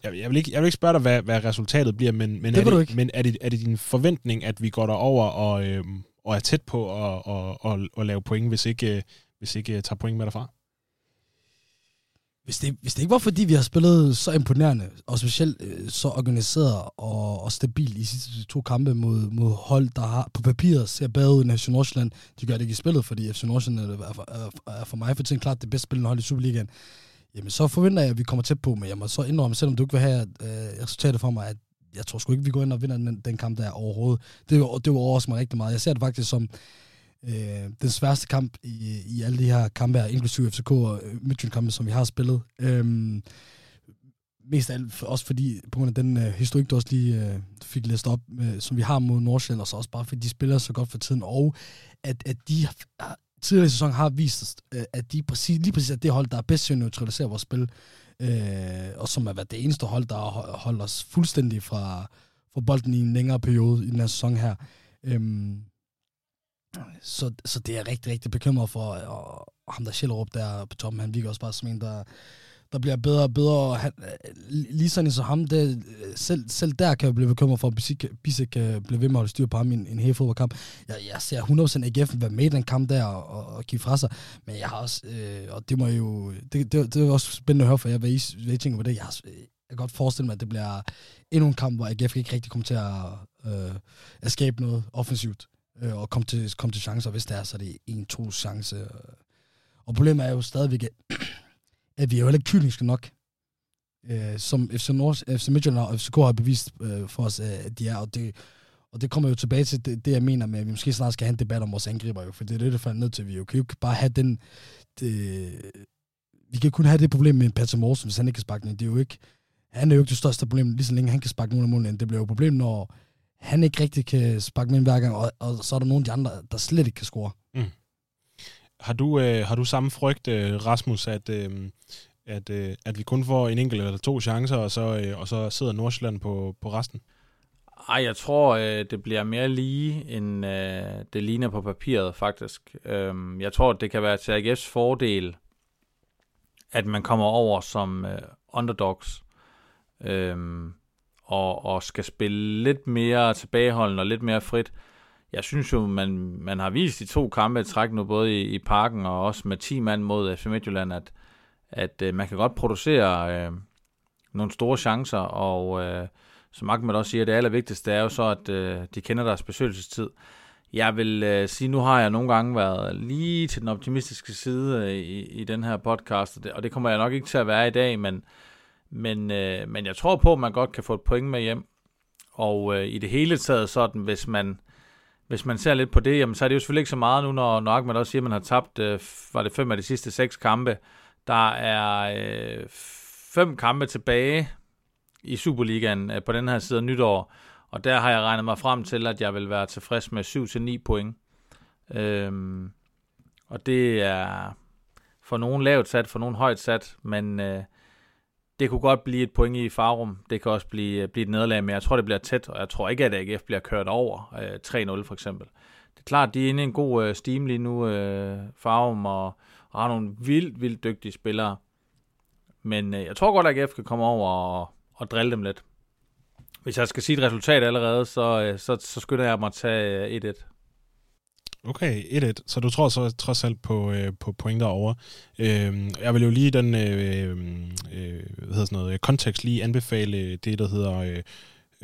jeg, jeg, vil ikke, jeg vil ikke spørge dig, hvad, hvad resultatet bliver, men, men, det er, det, men er, det, er det din forventning, at vi går derover og, øh, og er tæt på at og, og, og lave point, hvis ikke, øh, hvis ikke øh, tager point med derfra? Hvis det, hvis det ikke var fordi, vi har spillet så imponerende, og specielt øh, så organiseret og, og stabil i sidste to kampe mod, mod hold, der har på papiret ser bedre ud end FC Nordsjælland. De gør det ikke i spillet, fordi FC Nordsjælland er, er, er for mig for tiden klart det bedste spillende hold i Superligaen. jamen så forventer jeg, at vi kommer tæt på, men jeg må så indrømme, selvom du ikke vil have øh, resultatet for mig, at jeg tror sgu ikke, vi går ind og vinder den, den kamp der overhovedet. Det, det var overrasker mig rigtig meget. Jeg ser det faktisk som øh, den sværeste kamp i, i alle de her kampe her, inklusive FCK og øh, Midtjylland-kampe, som vi har spillet. Øh, mest af alt for, også fordi, på grund af den øh, historik, du også lige øh, fik læst op, øh, som vi har mod Nordsjælland, og så også bare fordi de spiller så godt for tiden, og at, at de har, tidligere i sæsonen har vist os, øh, at de præcis, lige præcis er det hold, der er bedst til at neutralisere vores spil, øh, og som har været det eneste hold, der har holdt os fuldstændig fra, fra bolden i en længere periode i den her sæson her. Øhm, så, så det er rigtig, rigtig bekymret for, og ham der Sjællerup der på toppen, han virker også bare som en, der, der bliver bedre og bedre, og han, øh, lige sådan som ham, det, øh, selv, selv der kan jeg blive bekymret for, at Bissek kan øh, blive ved med at holde styr på ham i en, en hele fodboldkamp. Jeg, jeg ser 100% AGF være med i den kamp der og, og give fra sig, men jeg har også, øh, og det må jo, det, det, det er også spændende at høre, for jer, hvad I, hvad I tænker på det. Jeg, har, jeg kan godt forestille mig, at det bliver endnu en kamp, hvor AGF ikke rigtig kommer til at, øh, at skabe noget offensivt øh, og komme til, komme til chancer. Hvis det er, så er det en-to chance. Og problemet er jo stadigvæk, at vi er jo heller ikke kyniske nok, øh, som FC, Nord, FC Midtjylland og FCK har bevist øh, for os, øh, at de er. Og det, og det kommer jo tilbage til det, det, jeg mener med, at vi måske snart skal have en debat om vores angriber, jo, for det er det, der falder ned til. Vi jo kan jo ikke bare have den... Det, vi kan kun have det problem med Patrick Morsen, hvis han ikke kan sparke den. Det er jo ikke, han er jo ikke det største problem, lige så længe han kan sparke nogen af målene. Det bliver jo et problem, når han ikke rigtig kan sparke med hver gang, og, og så er der nogle af de andre, der slet ikke kan score. Mm. Har du, øh, har du samme frygt, øh, Rasmus, at, øh, at, øh, at vi kun får en enkelt eller to chancer, og så, øh, og så sidder Nordsjælland på, på resten? Ej, jeg tror, øh, det bliver mere lige, end øh, det ligner på papiret, faktisk. Øhm, jeg tror, det kan være til AGF's fordel, at man kommer over som øh, underdogs. Øhm, og, og skal spille lidt mere tilbageholdende og lidt mere frit. Jeg synes jo, man, man har vist i to kampe at træk nu, både i, i parken og også med 10 mand mod FC Midtjylland, at, at øh, man kan godt producere øh, nogle store chancer, og øh, som Ahmed også siger, det allervigtigste er jo så, at øh, de kender deres besøgelsestid. Jeg vil øh, sige, nu har jeg nogle gange været lige til den optimistiske side øh, i, i den her podcast, og det, og det kommer jeg nok ikke til at være i dag, men men, øh, men jeg tror på, at man godt kan få et point med hjem. Og øh, i det hele taget sådan, hvis man, hvis man ser lidt på det, jamen, så er det jo selvfølgelig ikke så meget nu, når, når Ahmed også siger, at man har tabt, øh, var det fem af de sidste seks kampe. Der er øh, fem kampe tilbage i Superligaen øh, på den her side af nytår, og der har jeg regnet mig frem til, at jeg vil være tilfreds med 7-9 point. Øhm, og det er for nogen lavt sat, for nogen højt sat, men øh, det kunne godt blive et point i Farum. Det kan også blive, blive et nederlag, men jeg tror, det bliver tæt, og jeg tror ikke, at AGF bliver kørt over øh, 3-0 for eksempel. Det er klart, de er inde i en god øh, steam lige nu, øh, Farum, og, og har nogle vildt, vildt dygtige spillere. Men øh, jeg tror godt, at AGF kan komme over og, og drille dem lidt. Hvis jeg skal sige et resultat allerede, så, øh, så, så skynder jeg mig at tage øh, 1-1. Okay, 1-1. Så du tror så trods alt på, øh, på point derovre. Øh, jeg vil jo lige den øh, øh, øh hvad hedder sådan noget, øh, kontekst lige anbefale øh, det, der hedder øh,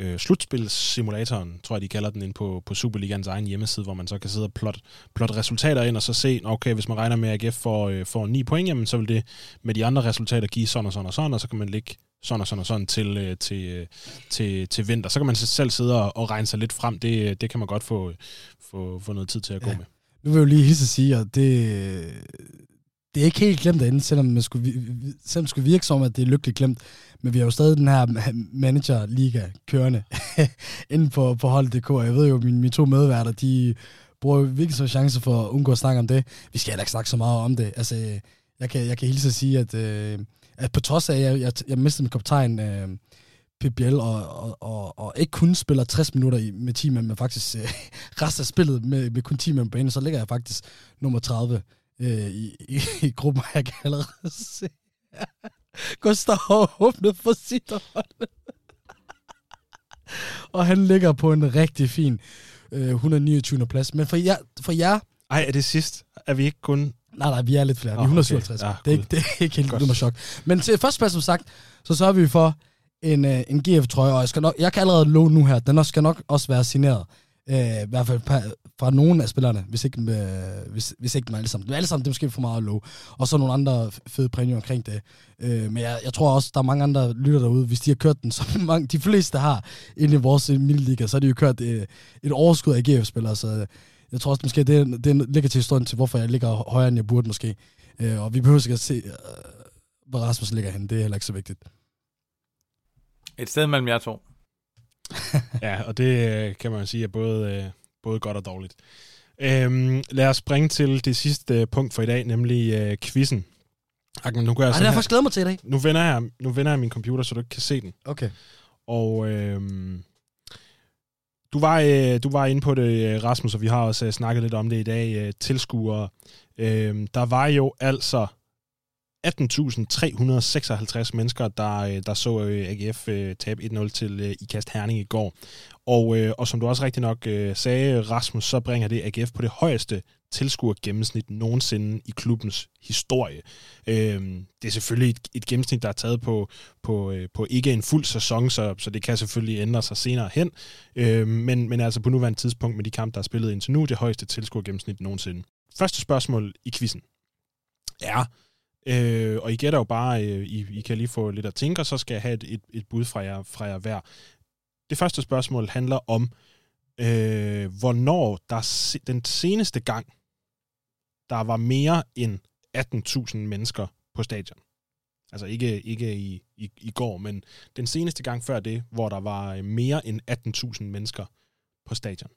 øh, slutspilssimulatoren, tror jeg, de kalder den, ind på, på Superligans egen hjemmeside, hvor man så kan sidde og plotte, plot resultater ind, og så se, okay, hvis man regner med, at AGF får, øh, får 9 point, jamen, så vil det med de andre resultater give sådan og sådan og sådan, og så kan man ligge sådan og sådan og sådan til, øh, til, øh, til, til vinter. Så kan man selv sidde og, og regne sig lidt frem. Det, det kan man godt få, få, få noget tid til at gå ja. med. Nu vil jeg jo lige hilse sige, at det, det er ikke helt glemt derinde, selvom man skulle, selvom det skulle virke som, at det er lykkeligt glemt. Men vi har jo stadig den her manager-liga kørende inde på, på hold.dk. Jeg ved jo, at mine, mine to medværter, de bruger virkelig så chance for at undgå at snakke om det. Vi skal heller ikke snakke så meget om det. Altså, jeg kan, jeg kan hilse at sige, at, øh, at på trods af, at jeg, jeg, jeg mistede min kaptajn, øh, PBL og, og, og, og ikke kun spiller 60 minutter i, med 10 men faktisk øh, resten af spillet med, med kun 10 mand på banen, så ligger jeg faktisk nummer 30 øh, i, i, i gruppen, jeg kan allerede se. Gustav har åbnet for sit hold. og han ligger på en rigtig fin øh, 129. plads. Men for jer, for jer... Ej, er det sidst? Er vi ikke kun... Nej, nej, vi er lidt flere. Vi er 157. Okay. Ja, det, er ikke, det er ikke helt det chok. Men til første plads, som sagt, så sørger vi for en, uh, en GF-trøje, og jeg, skal nok, jeg kan allerede love nu her, den skal nok også være signeret. Øh, I hvert fald fra nogle af spillerne, hvis ikke, øh, hvis, hvis ikke dem alle sammen. Men alle sammen, det er måske for meget low. Og så nogle andre fede præmier omkring det. Øh, men jeg, jeg tror også, der er mange andre lytter derude, hvis de har kørt den, som mange, de fleste har inde i vores øh, middelliga, så har de jo kørt øh, et overskud af GF-spillere, så øh, jeg tror også, måske, det, det ligger til historien til, hvorfor jeg ligger højere, end jeg burde måske. Øh, og vi behøver ikke at se, øh, hvor Rasmus ligger hen. Det er heller ikke så vigtigt. Et sted mellem jer to. ja, og det øh, kan man sige er både, øh, både godt og dårligt. Øhm, lad os springe til det sidste øh, punkt for i dag, nemlig øh, quizzen. Agnes, nu gør jeg Ej, har jeg faktisk mig til i dag. Nu vender, jeg, nu vender jeg min computer, så du ikke kan se den. Okay. Og øhm, du, var, øh, du var inde på det, Rasmus, og vi har også øh, snakket lidt om det i dag. Øh, tilskuere. Øh, der var jo altså 18.356 mennesker, der, øh, der så øh, AGF øh, tabe 1-0 til IKAST Herning i går. Og, og som du også rigtig nok sagde, Rasmus, så bringer det AGF på det højeste tilskuer gennemsnit nogensinde i klubbens historie. Øhm, det er selvfølgelig et, et gennemsnit, der er taget på, på, på ikke en fuld sæson, så, så det kan selvfølgelig ændre sig senere hen. Øhm, men, men altså på nuværende tidspunkt med de kampe, der er spillet indtil nu, det højeste tilskuer gennemsnit nogensinde. Første spørgsmål i quizzen er, Øh, og I gætter jo bare, øh, I, I kan lige få lidt at tænke, og så skal jeg have et, et, et bud fra jer, fra jer hver. Det første spørgsmål handler om, øh, hvornår der den seneste gang, der var mere end 18.000 mennesker på stadion. Altså ikke, ikke i, i, i går, men den seneste gang før det, hvor der var mere end 18.000 mennesker på stadion.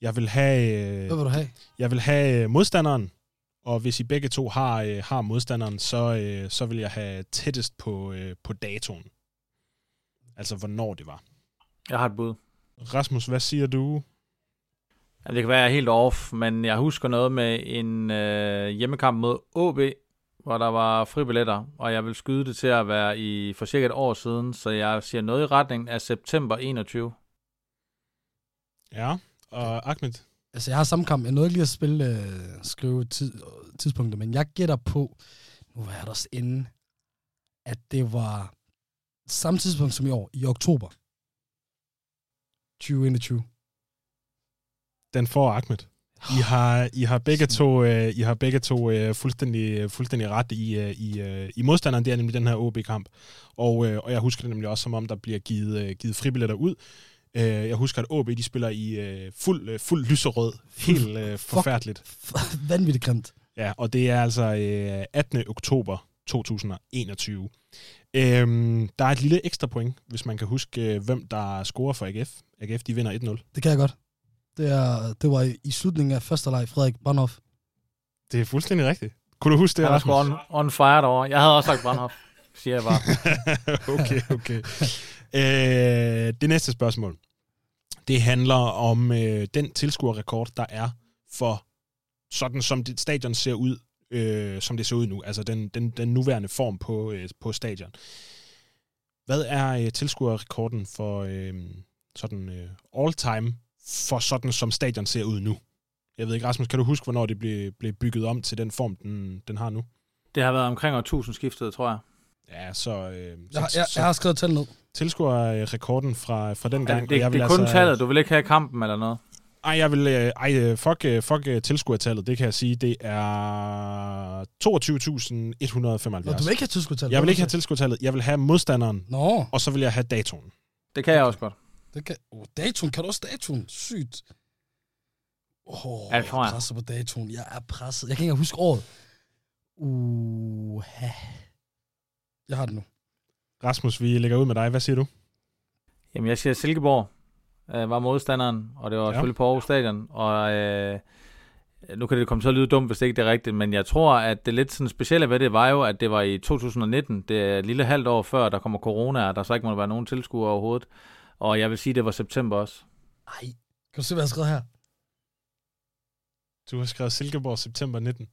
Jeg vil have... Hvad vil du have? Jeg vil have modstanderen, og hvis I begge to har, øh, har modstanderen, så, øh, så vil jeg have tættest på, øh, på datoen. Altså, hvornår det var. Jeg har et bud. Rasmus, hvad siger du? Ja, det kan være, jeg er helt off, men jeg husker noget med en øh, hjemmekamp mod AB, hvor der var fribilletter, og jeg vil skyde det til at være i for cirka et år siden, så jeg siger noget i retning af september 21. Ja, og Ahmed? Altså, jeg har samme kamp. Jeg nåede lige at spille, øh, skrive tid, tidspunkter, men jeg gætter på, nu var jeg der også inde, at det var samme tidspunkt som i år, i oktober 2021. Den får Ahmed. I har, I har begge to, uh, I har begge to uh, fuldstændig, fuldstændig ret i, uh, i, uh, i modstanderen. Det er nemlig den her OB-kamp. Og, uh, og jeg husker det nemlig også, som om der bliver givet, uh, givet fribilletter ud. Uh, jeg husker, at OB de spiller i uh, fuld, uh, fuld lyserød. Helt uh, forfærdeligt. Fuck, vanvittigt grimt. Ja, og det er altså uh, 18. oktober 2021. Øhm, der er et lille ekstra point, hvis man kan huske, hvem der scorer for AGF. AGF, de vinder 1-0. Det kan jeg godt. Det, er, det var i slutningen af første leg, Frederik Brandhoff. Det er fuldstændig rigtigt. Kunne du huske det, er sgu on, on fire derovre. Jeg havde også sagt Brandhoff, siger jeg bare. okay, okay øh, det næste spørgsmål, det handler om øh, den tilskuerrekord, der er for sådan som det stadion ser ud, øh, som det ser ud nu, altså den, den, den nuværende form på, øh, på stadion. Hvad er øh, tilskuerrekorden for øh, sådan øh, all-time for sådan, som stadion ser ud nu? Jeg ved ikke, Rasmus, kan du huske, hvornår det blev, blev bygget om til den form, den, den har nu? Det har været omkring år 1000 skiftet, tror jeg. Ja, så... Øh, jeg, jeg, jeg har skrevet tal ned. Tilskuerrekorden fra, fra den gang. Ja, det, jeg det er kun altså, tallet, du vil ikke have kampen eller noget? Ej, jeg vil, øh, ej, øh, fuck, øh, fuck tilskuertallet, det kan jeg sige, det er 22.175. Nå, du vil ikke have tilskuertallet? Jeg vil ikke have tilskuertallet, jeg vil have modstanderen, Nå. og så vil jeg have datoen. Det kan jeg også godt. Det kan, oh, datoen, kan du også datoen? Sygt. Åh, oh, ja, tror jeg. er presset på datoen. Jeg er presset. Jeg kan ikke huske året. Uh, jeg har det nu. Rasmus, vi lægger ud med dig. Hvad siger du? Jamen, jeg siger Silkeborg øh, var modstanderen, og det var ja. selvfølgelig på Aarhus Stadion, og øh, nu kan det komme til at lyde dumt, hvis det ikke er rigtigt, men jeg tror, at det lidt sådan specielle ved det var jo, at det var i 2019, det er et lille halvt år før, der kommer corona, og der så ikke må være nogen tilskuere overhovedet, og jeg vil sige, det var september også. Nej, kan du se, hvad jeg har skrevet her? Du har skrevet Silkeborg september 19.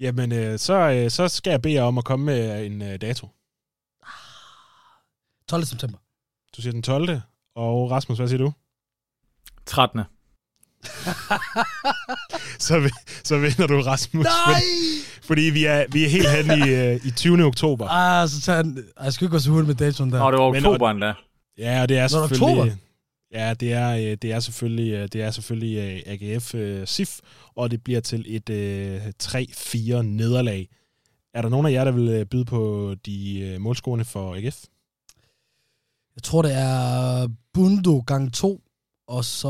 Jamen, øh, så, øh, så skal jeg bede jer om at komme med en øh, dato. 12. september. Du siger den 12. Og Rasmus, hvad siger du? 13. så, så vinder du Rasmus. Nej! Fordi vi er, vi er helt hen i, øh, i 20. oktober. Ah, så tager han... Jeg skal ikke gå så hurtigt med datoen der. Nå, det var oktober endda. Ja, og det er selvfølgelig... Oktober? Ja, det er, øh, det er selvfølgelig, øh, det er selvfølgelig øh, AGF SIF, og det bliver til et uh, 3-4 nederlag. Er der nogen af jer, der vil byde på de målscorerne for AGF? Jeg tror, det er Bundo gang 2, og så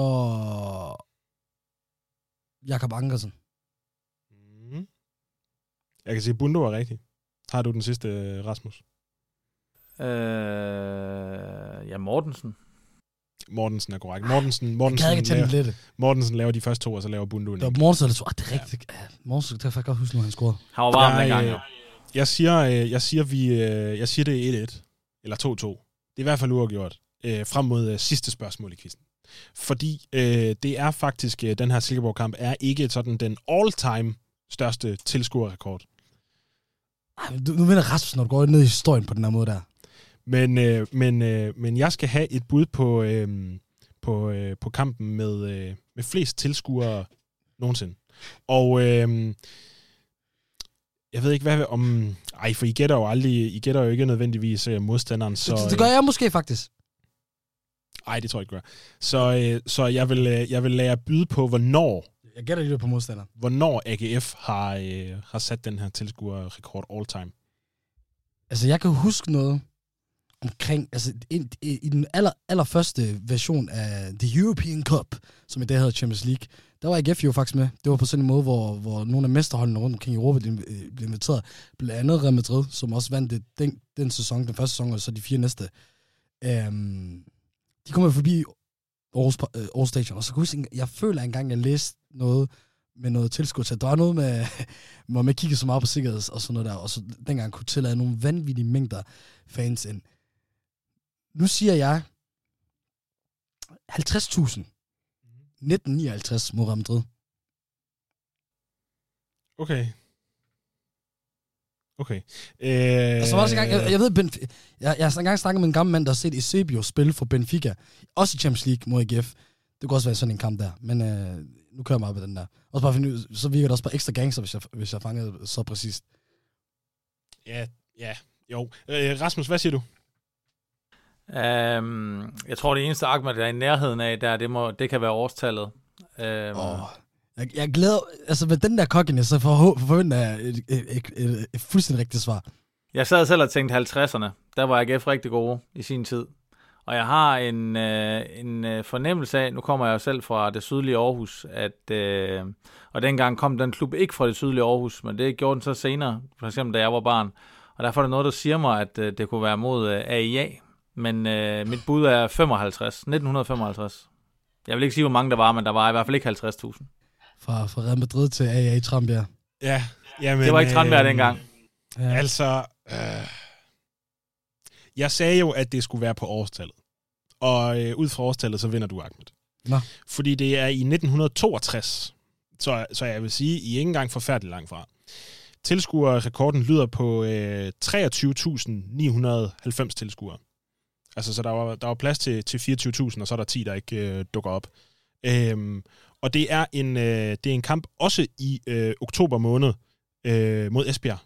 Jakob Ankersen. Mm. Jeg kan sige, at Bundo er rigtig. Har du den sidste, Rasmus? Øh, ja, Mortensen. Mortensen er korrekt. Mortensen, Mortensen, jeg laver, lidt. Mortensen laver de første to, og så laver Bundu en. Det var Mortensen, der tog, ah, det er rigtigt. Ja. Mortensen, det kan jeg faktisk godt huske, når han scorede. Han var varm dengang, jo. Jeg siger, øh, jeg siger, vi, øh, jeg siger det er 1-1, eller 2-2. Det er i hvert fald uafgjort, øh, frem mod sidste spørgsmål i quizzen. Fordi øh, det er faktisk, øh, den her Silkeborg-kamp er ikke sådan den all-time største tilskuerrekord. Ej, du, nu vinder Rasmus, når du går ned i historien på den her måde der. Men, øh, men, øh, men jeg skal have et bud på, øh, på, øh, på kampen med, øh, med flest tilskuere nogensinde. Og øh, jeg ved ikke, hvad om... Ej, for I gætter jo aldrig... I gætter jo ikke nødvendigvis uh, modstanderen, så... Det, det gør jeg måske faktisk. Nej, det tror jeg ikke gør. Så, øh, så jeg, vil, øh, jeg vil lade jer byde på, hvornår... Jeg gætter lige på modstanderen. Hvornår AGF har, øh, har sat den her tilskuerrekord all time. Altså, jeg kan huske noget omkring, altså i, i, i den aller, allerførste version af The European Cup, som i dag hedder Champions League, der var AGF jo faktisk med. Det var på sådan en måde, hvor, hvor nogle af mesterholdene rundt omkring i Europa blev, øh, blev inviteret. Blandt andet Real Madrid, som også vandt det, den, den sæson, den første sæson, og så de fire næste. Øhm, de kommer forbi Aarhus, uh, Aarhus Stadion, og så kunne jeg, jeg føler engang, jeg læste noget med noget tilskud til. Der var noget med, hvor man kiggede så meget på sikkerhed og sådan noget der, og så dengang kunne tillade nogle vanvittige mængder fans ind. Nu siger jeg 50.000. 1959 mod Real Madrid. Okay. Okay. Øh... Altså, også gang, jeg, jeg ved, Benf- jeg, jeg har engang snakket med en gammel mand, der har set Eusebio spille for Benfica. Også i Champions League mod AGF. Det kunne også være sådan en kamp der. Men øh, nu kører jeg meget på den der. Også bare finde ud, så virker det også bare ekstra gangster, hvis jeg, hvis jeg fangede så præcist. Ja, ja, jo. Øh, Rasmus, hvad siger du? Um, jeg tror, det eneste argument, der er i nærheden af, der, det, må, det kan være årstallet. Um, oh, jeg, jeg glæder... Altså, med den der kokken, så for, forventer jeg et, et, et, et, et fuldstændig rigtigt svar. Jeg sad selv og tænkte 50'erne. Der var AGF rigtig gode i sin tid. Og jeg har en, øh, en øh, fornemmelse af, nu kommer jeg jo selv fra det sydlige Aarhus, at, øh, og dengang kom den klub ikke fra det sydlige Aarhus, men det gjorde den så senere, for eksempel da jeg var barn. Og derfor er der noget, der siger mig, at øh, det kunne være mod øh, AIA, men øh, mit bud er 55. 1955. Jeg vil ikke sige, hvor mange der var, men der var i hvert fald ikke 50.000. Fra, fra Real Madrid til AA i Trambjerg. Ja, jamen, Det var ikke Trambjerg øh, dengang. Ja. Altså, øh, jeg sagde jo, at det skulle være på årstallet. Og øh, ud fra årstallet, så vinder du, Ahmed. Nå. Fordi det er i 1962. Så, så jeg vil sige, I er ikke engang forfærdeligt langt fra. Tilskuerrekorden lyder på øh, 23.990 tilskuere. Altså, så der var, der var plads til, til 24.000, og så er der 10, der ikke øh, dukker op. Øhm, og det er en, øh, det er en kamp også i øh, oktober måned øh, mod Esbjerg.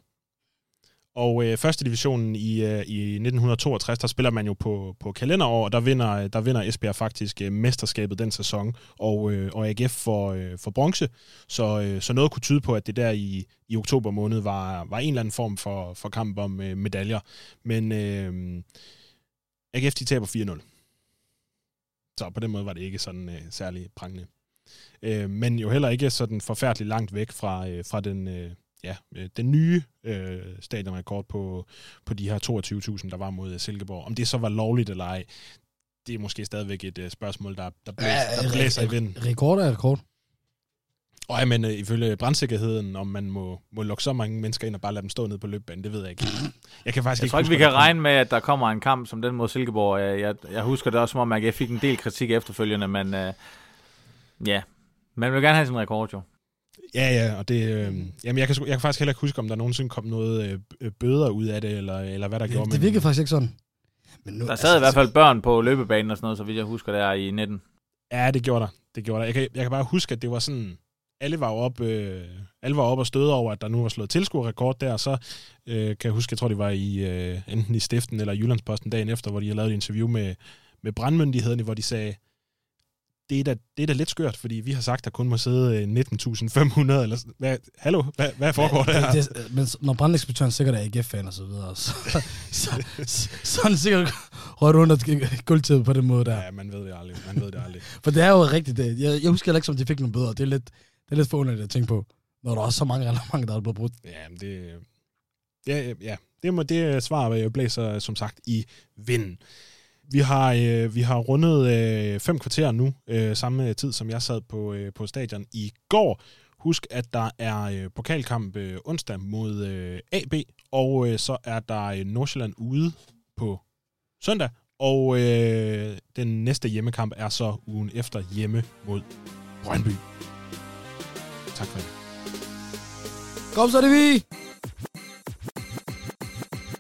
Og øh, første divisionen i, øh, i 1962, der spiller man jo på, på kalenderår, og der vinder, der vinder Esbjerg faktisk øh, mesterskabet den sæson, og, øh, og AGF for, øh, for bronze. Så, øh, så noget kunne tyde på, at det der i, i oktober måned var, var en eller anden form for, for kamp om øh, medaljer. Men øh, AGF de taber 4-0. Så på den måde var det ikke sådan øh, særlig prangende. Øh, men jo heller ikke sådan forfærdeligt langt væk fra, øh, fra den, øh, ja, øh, den nye øh, stadionrekord på, på de her 22.000, der var mod Silkeborg. Om det så var lovligt eller ej, det er måske stadigvæk et øh, spørgsmål, der, der blæser, ja, der blæser i vinden. Rekord er rekord. Og ja, men øh, ifølge brandsikkerheden, om man må, må lukke så mange mennesker ind og bare lade dem stå ned på løbbanen, det ved jeg ikke. Jeg kan faktisk jeg ikke tror ikke, vi kan regne med, at der kommer en kamp som den mod Silkeborg. Jeg, jeg, jeg husker det også som om, at jeg fik en del kritik efterfølgende, men øh, ja, man vil gerne have sin rekord jo. Ja, ja, og det, øh, jamen jeg kan, jeg kan faktisk heller ikke huske, om der nogensinde kom noget øh, bøder ud af det, eller, eller hvad der det, gjorde. Det virkede faktisk ikke sådan. Men nu, der sad altså, i hvert fald børn på løbebanen og sådan noget, så vidt jeg husker, der i 19. Ja, det gjorde der. Det gjorde der. Jeg kan, jeg kan bare huske, at det var sådan, alle var op, øh, alle var op og støde over, at der nu var slået tilskuerrekord der, og så øh, kan jeg huske, jeg tror, det var i øh, enten i Stiften eller Jyllandsposten dagen efter, hvor de havde lavet et interview med, med brandmyndigheden, hvor de sagde, det er, da, det er da lidt skørt, fordi vi har sagt, at der kun må sidde øh, 19.500, eller sådan. hvad, hallo, hvad, hvad foregår Ja, der? det, men når brandinspektøren sikkert er AGF-fan og så videre, så, så, så, så er han sikkert røget under guldtæppet på den måde der. Ja, man ved det aldrig, man ved det aldrig. For det er jo rigtigt. Det. Jeg, jeg husker heller ikke, som de fik nogle bøder. Det er lidt, er lidt forunderligt at tænke på, når der er så mange reglementer, der er blevet brudt. Ja, men det, ja, ja, det, må, det svar jeg blæser som sagt i vinden. Vi har, øh, vi har rundet øh, fem kvarter nu, øh, samme tid som jeg sad på, øh, på stadion i går. Husk, at der er øh, pokalkamp øh, onsdag mod øh, AB, og øh, så er der øh, Nordsjælland ude på søndag, og øh, den næste hjemmekamp er så ugen efter hjemme mod Brøndby. Tak for det. Kom så, det vi!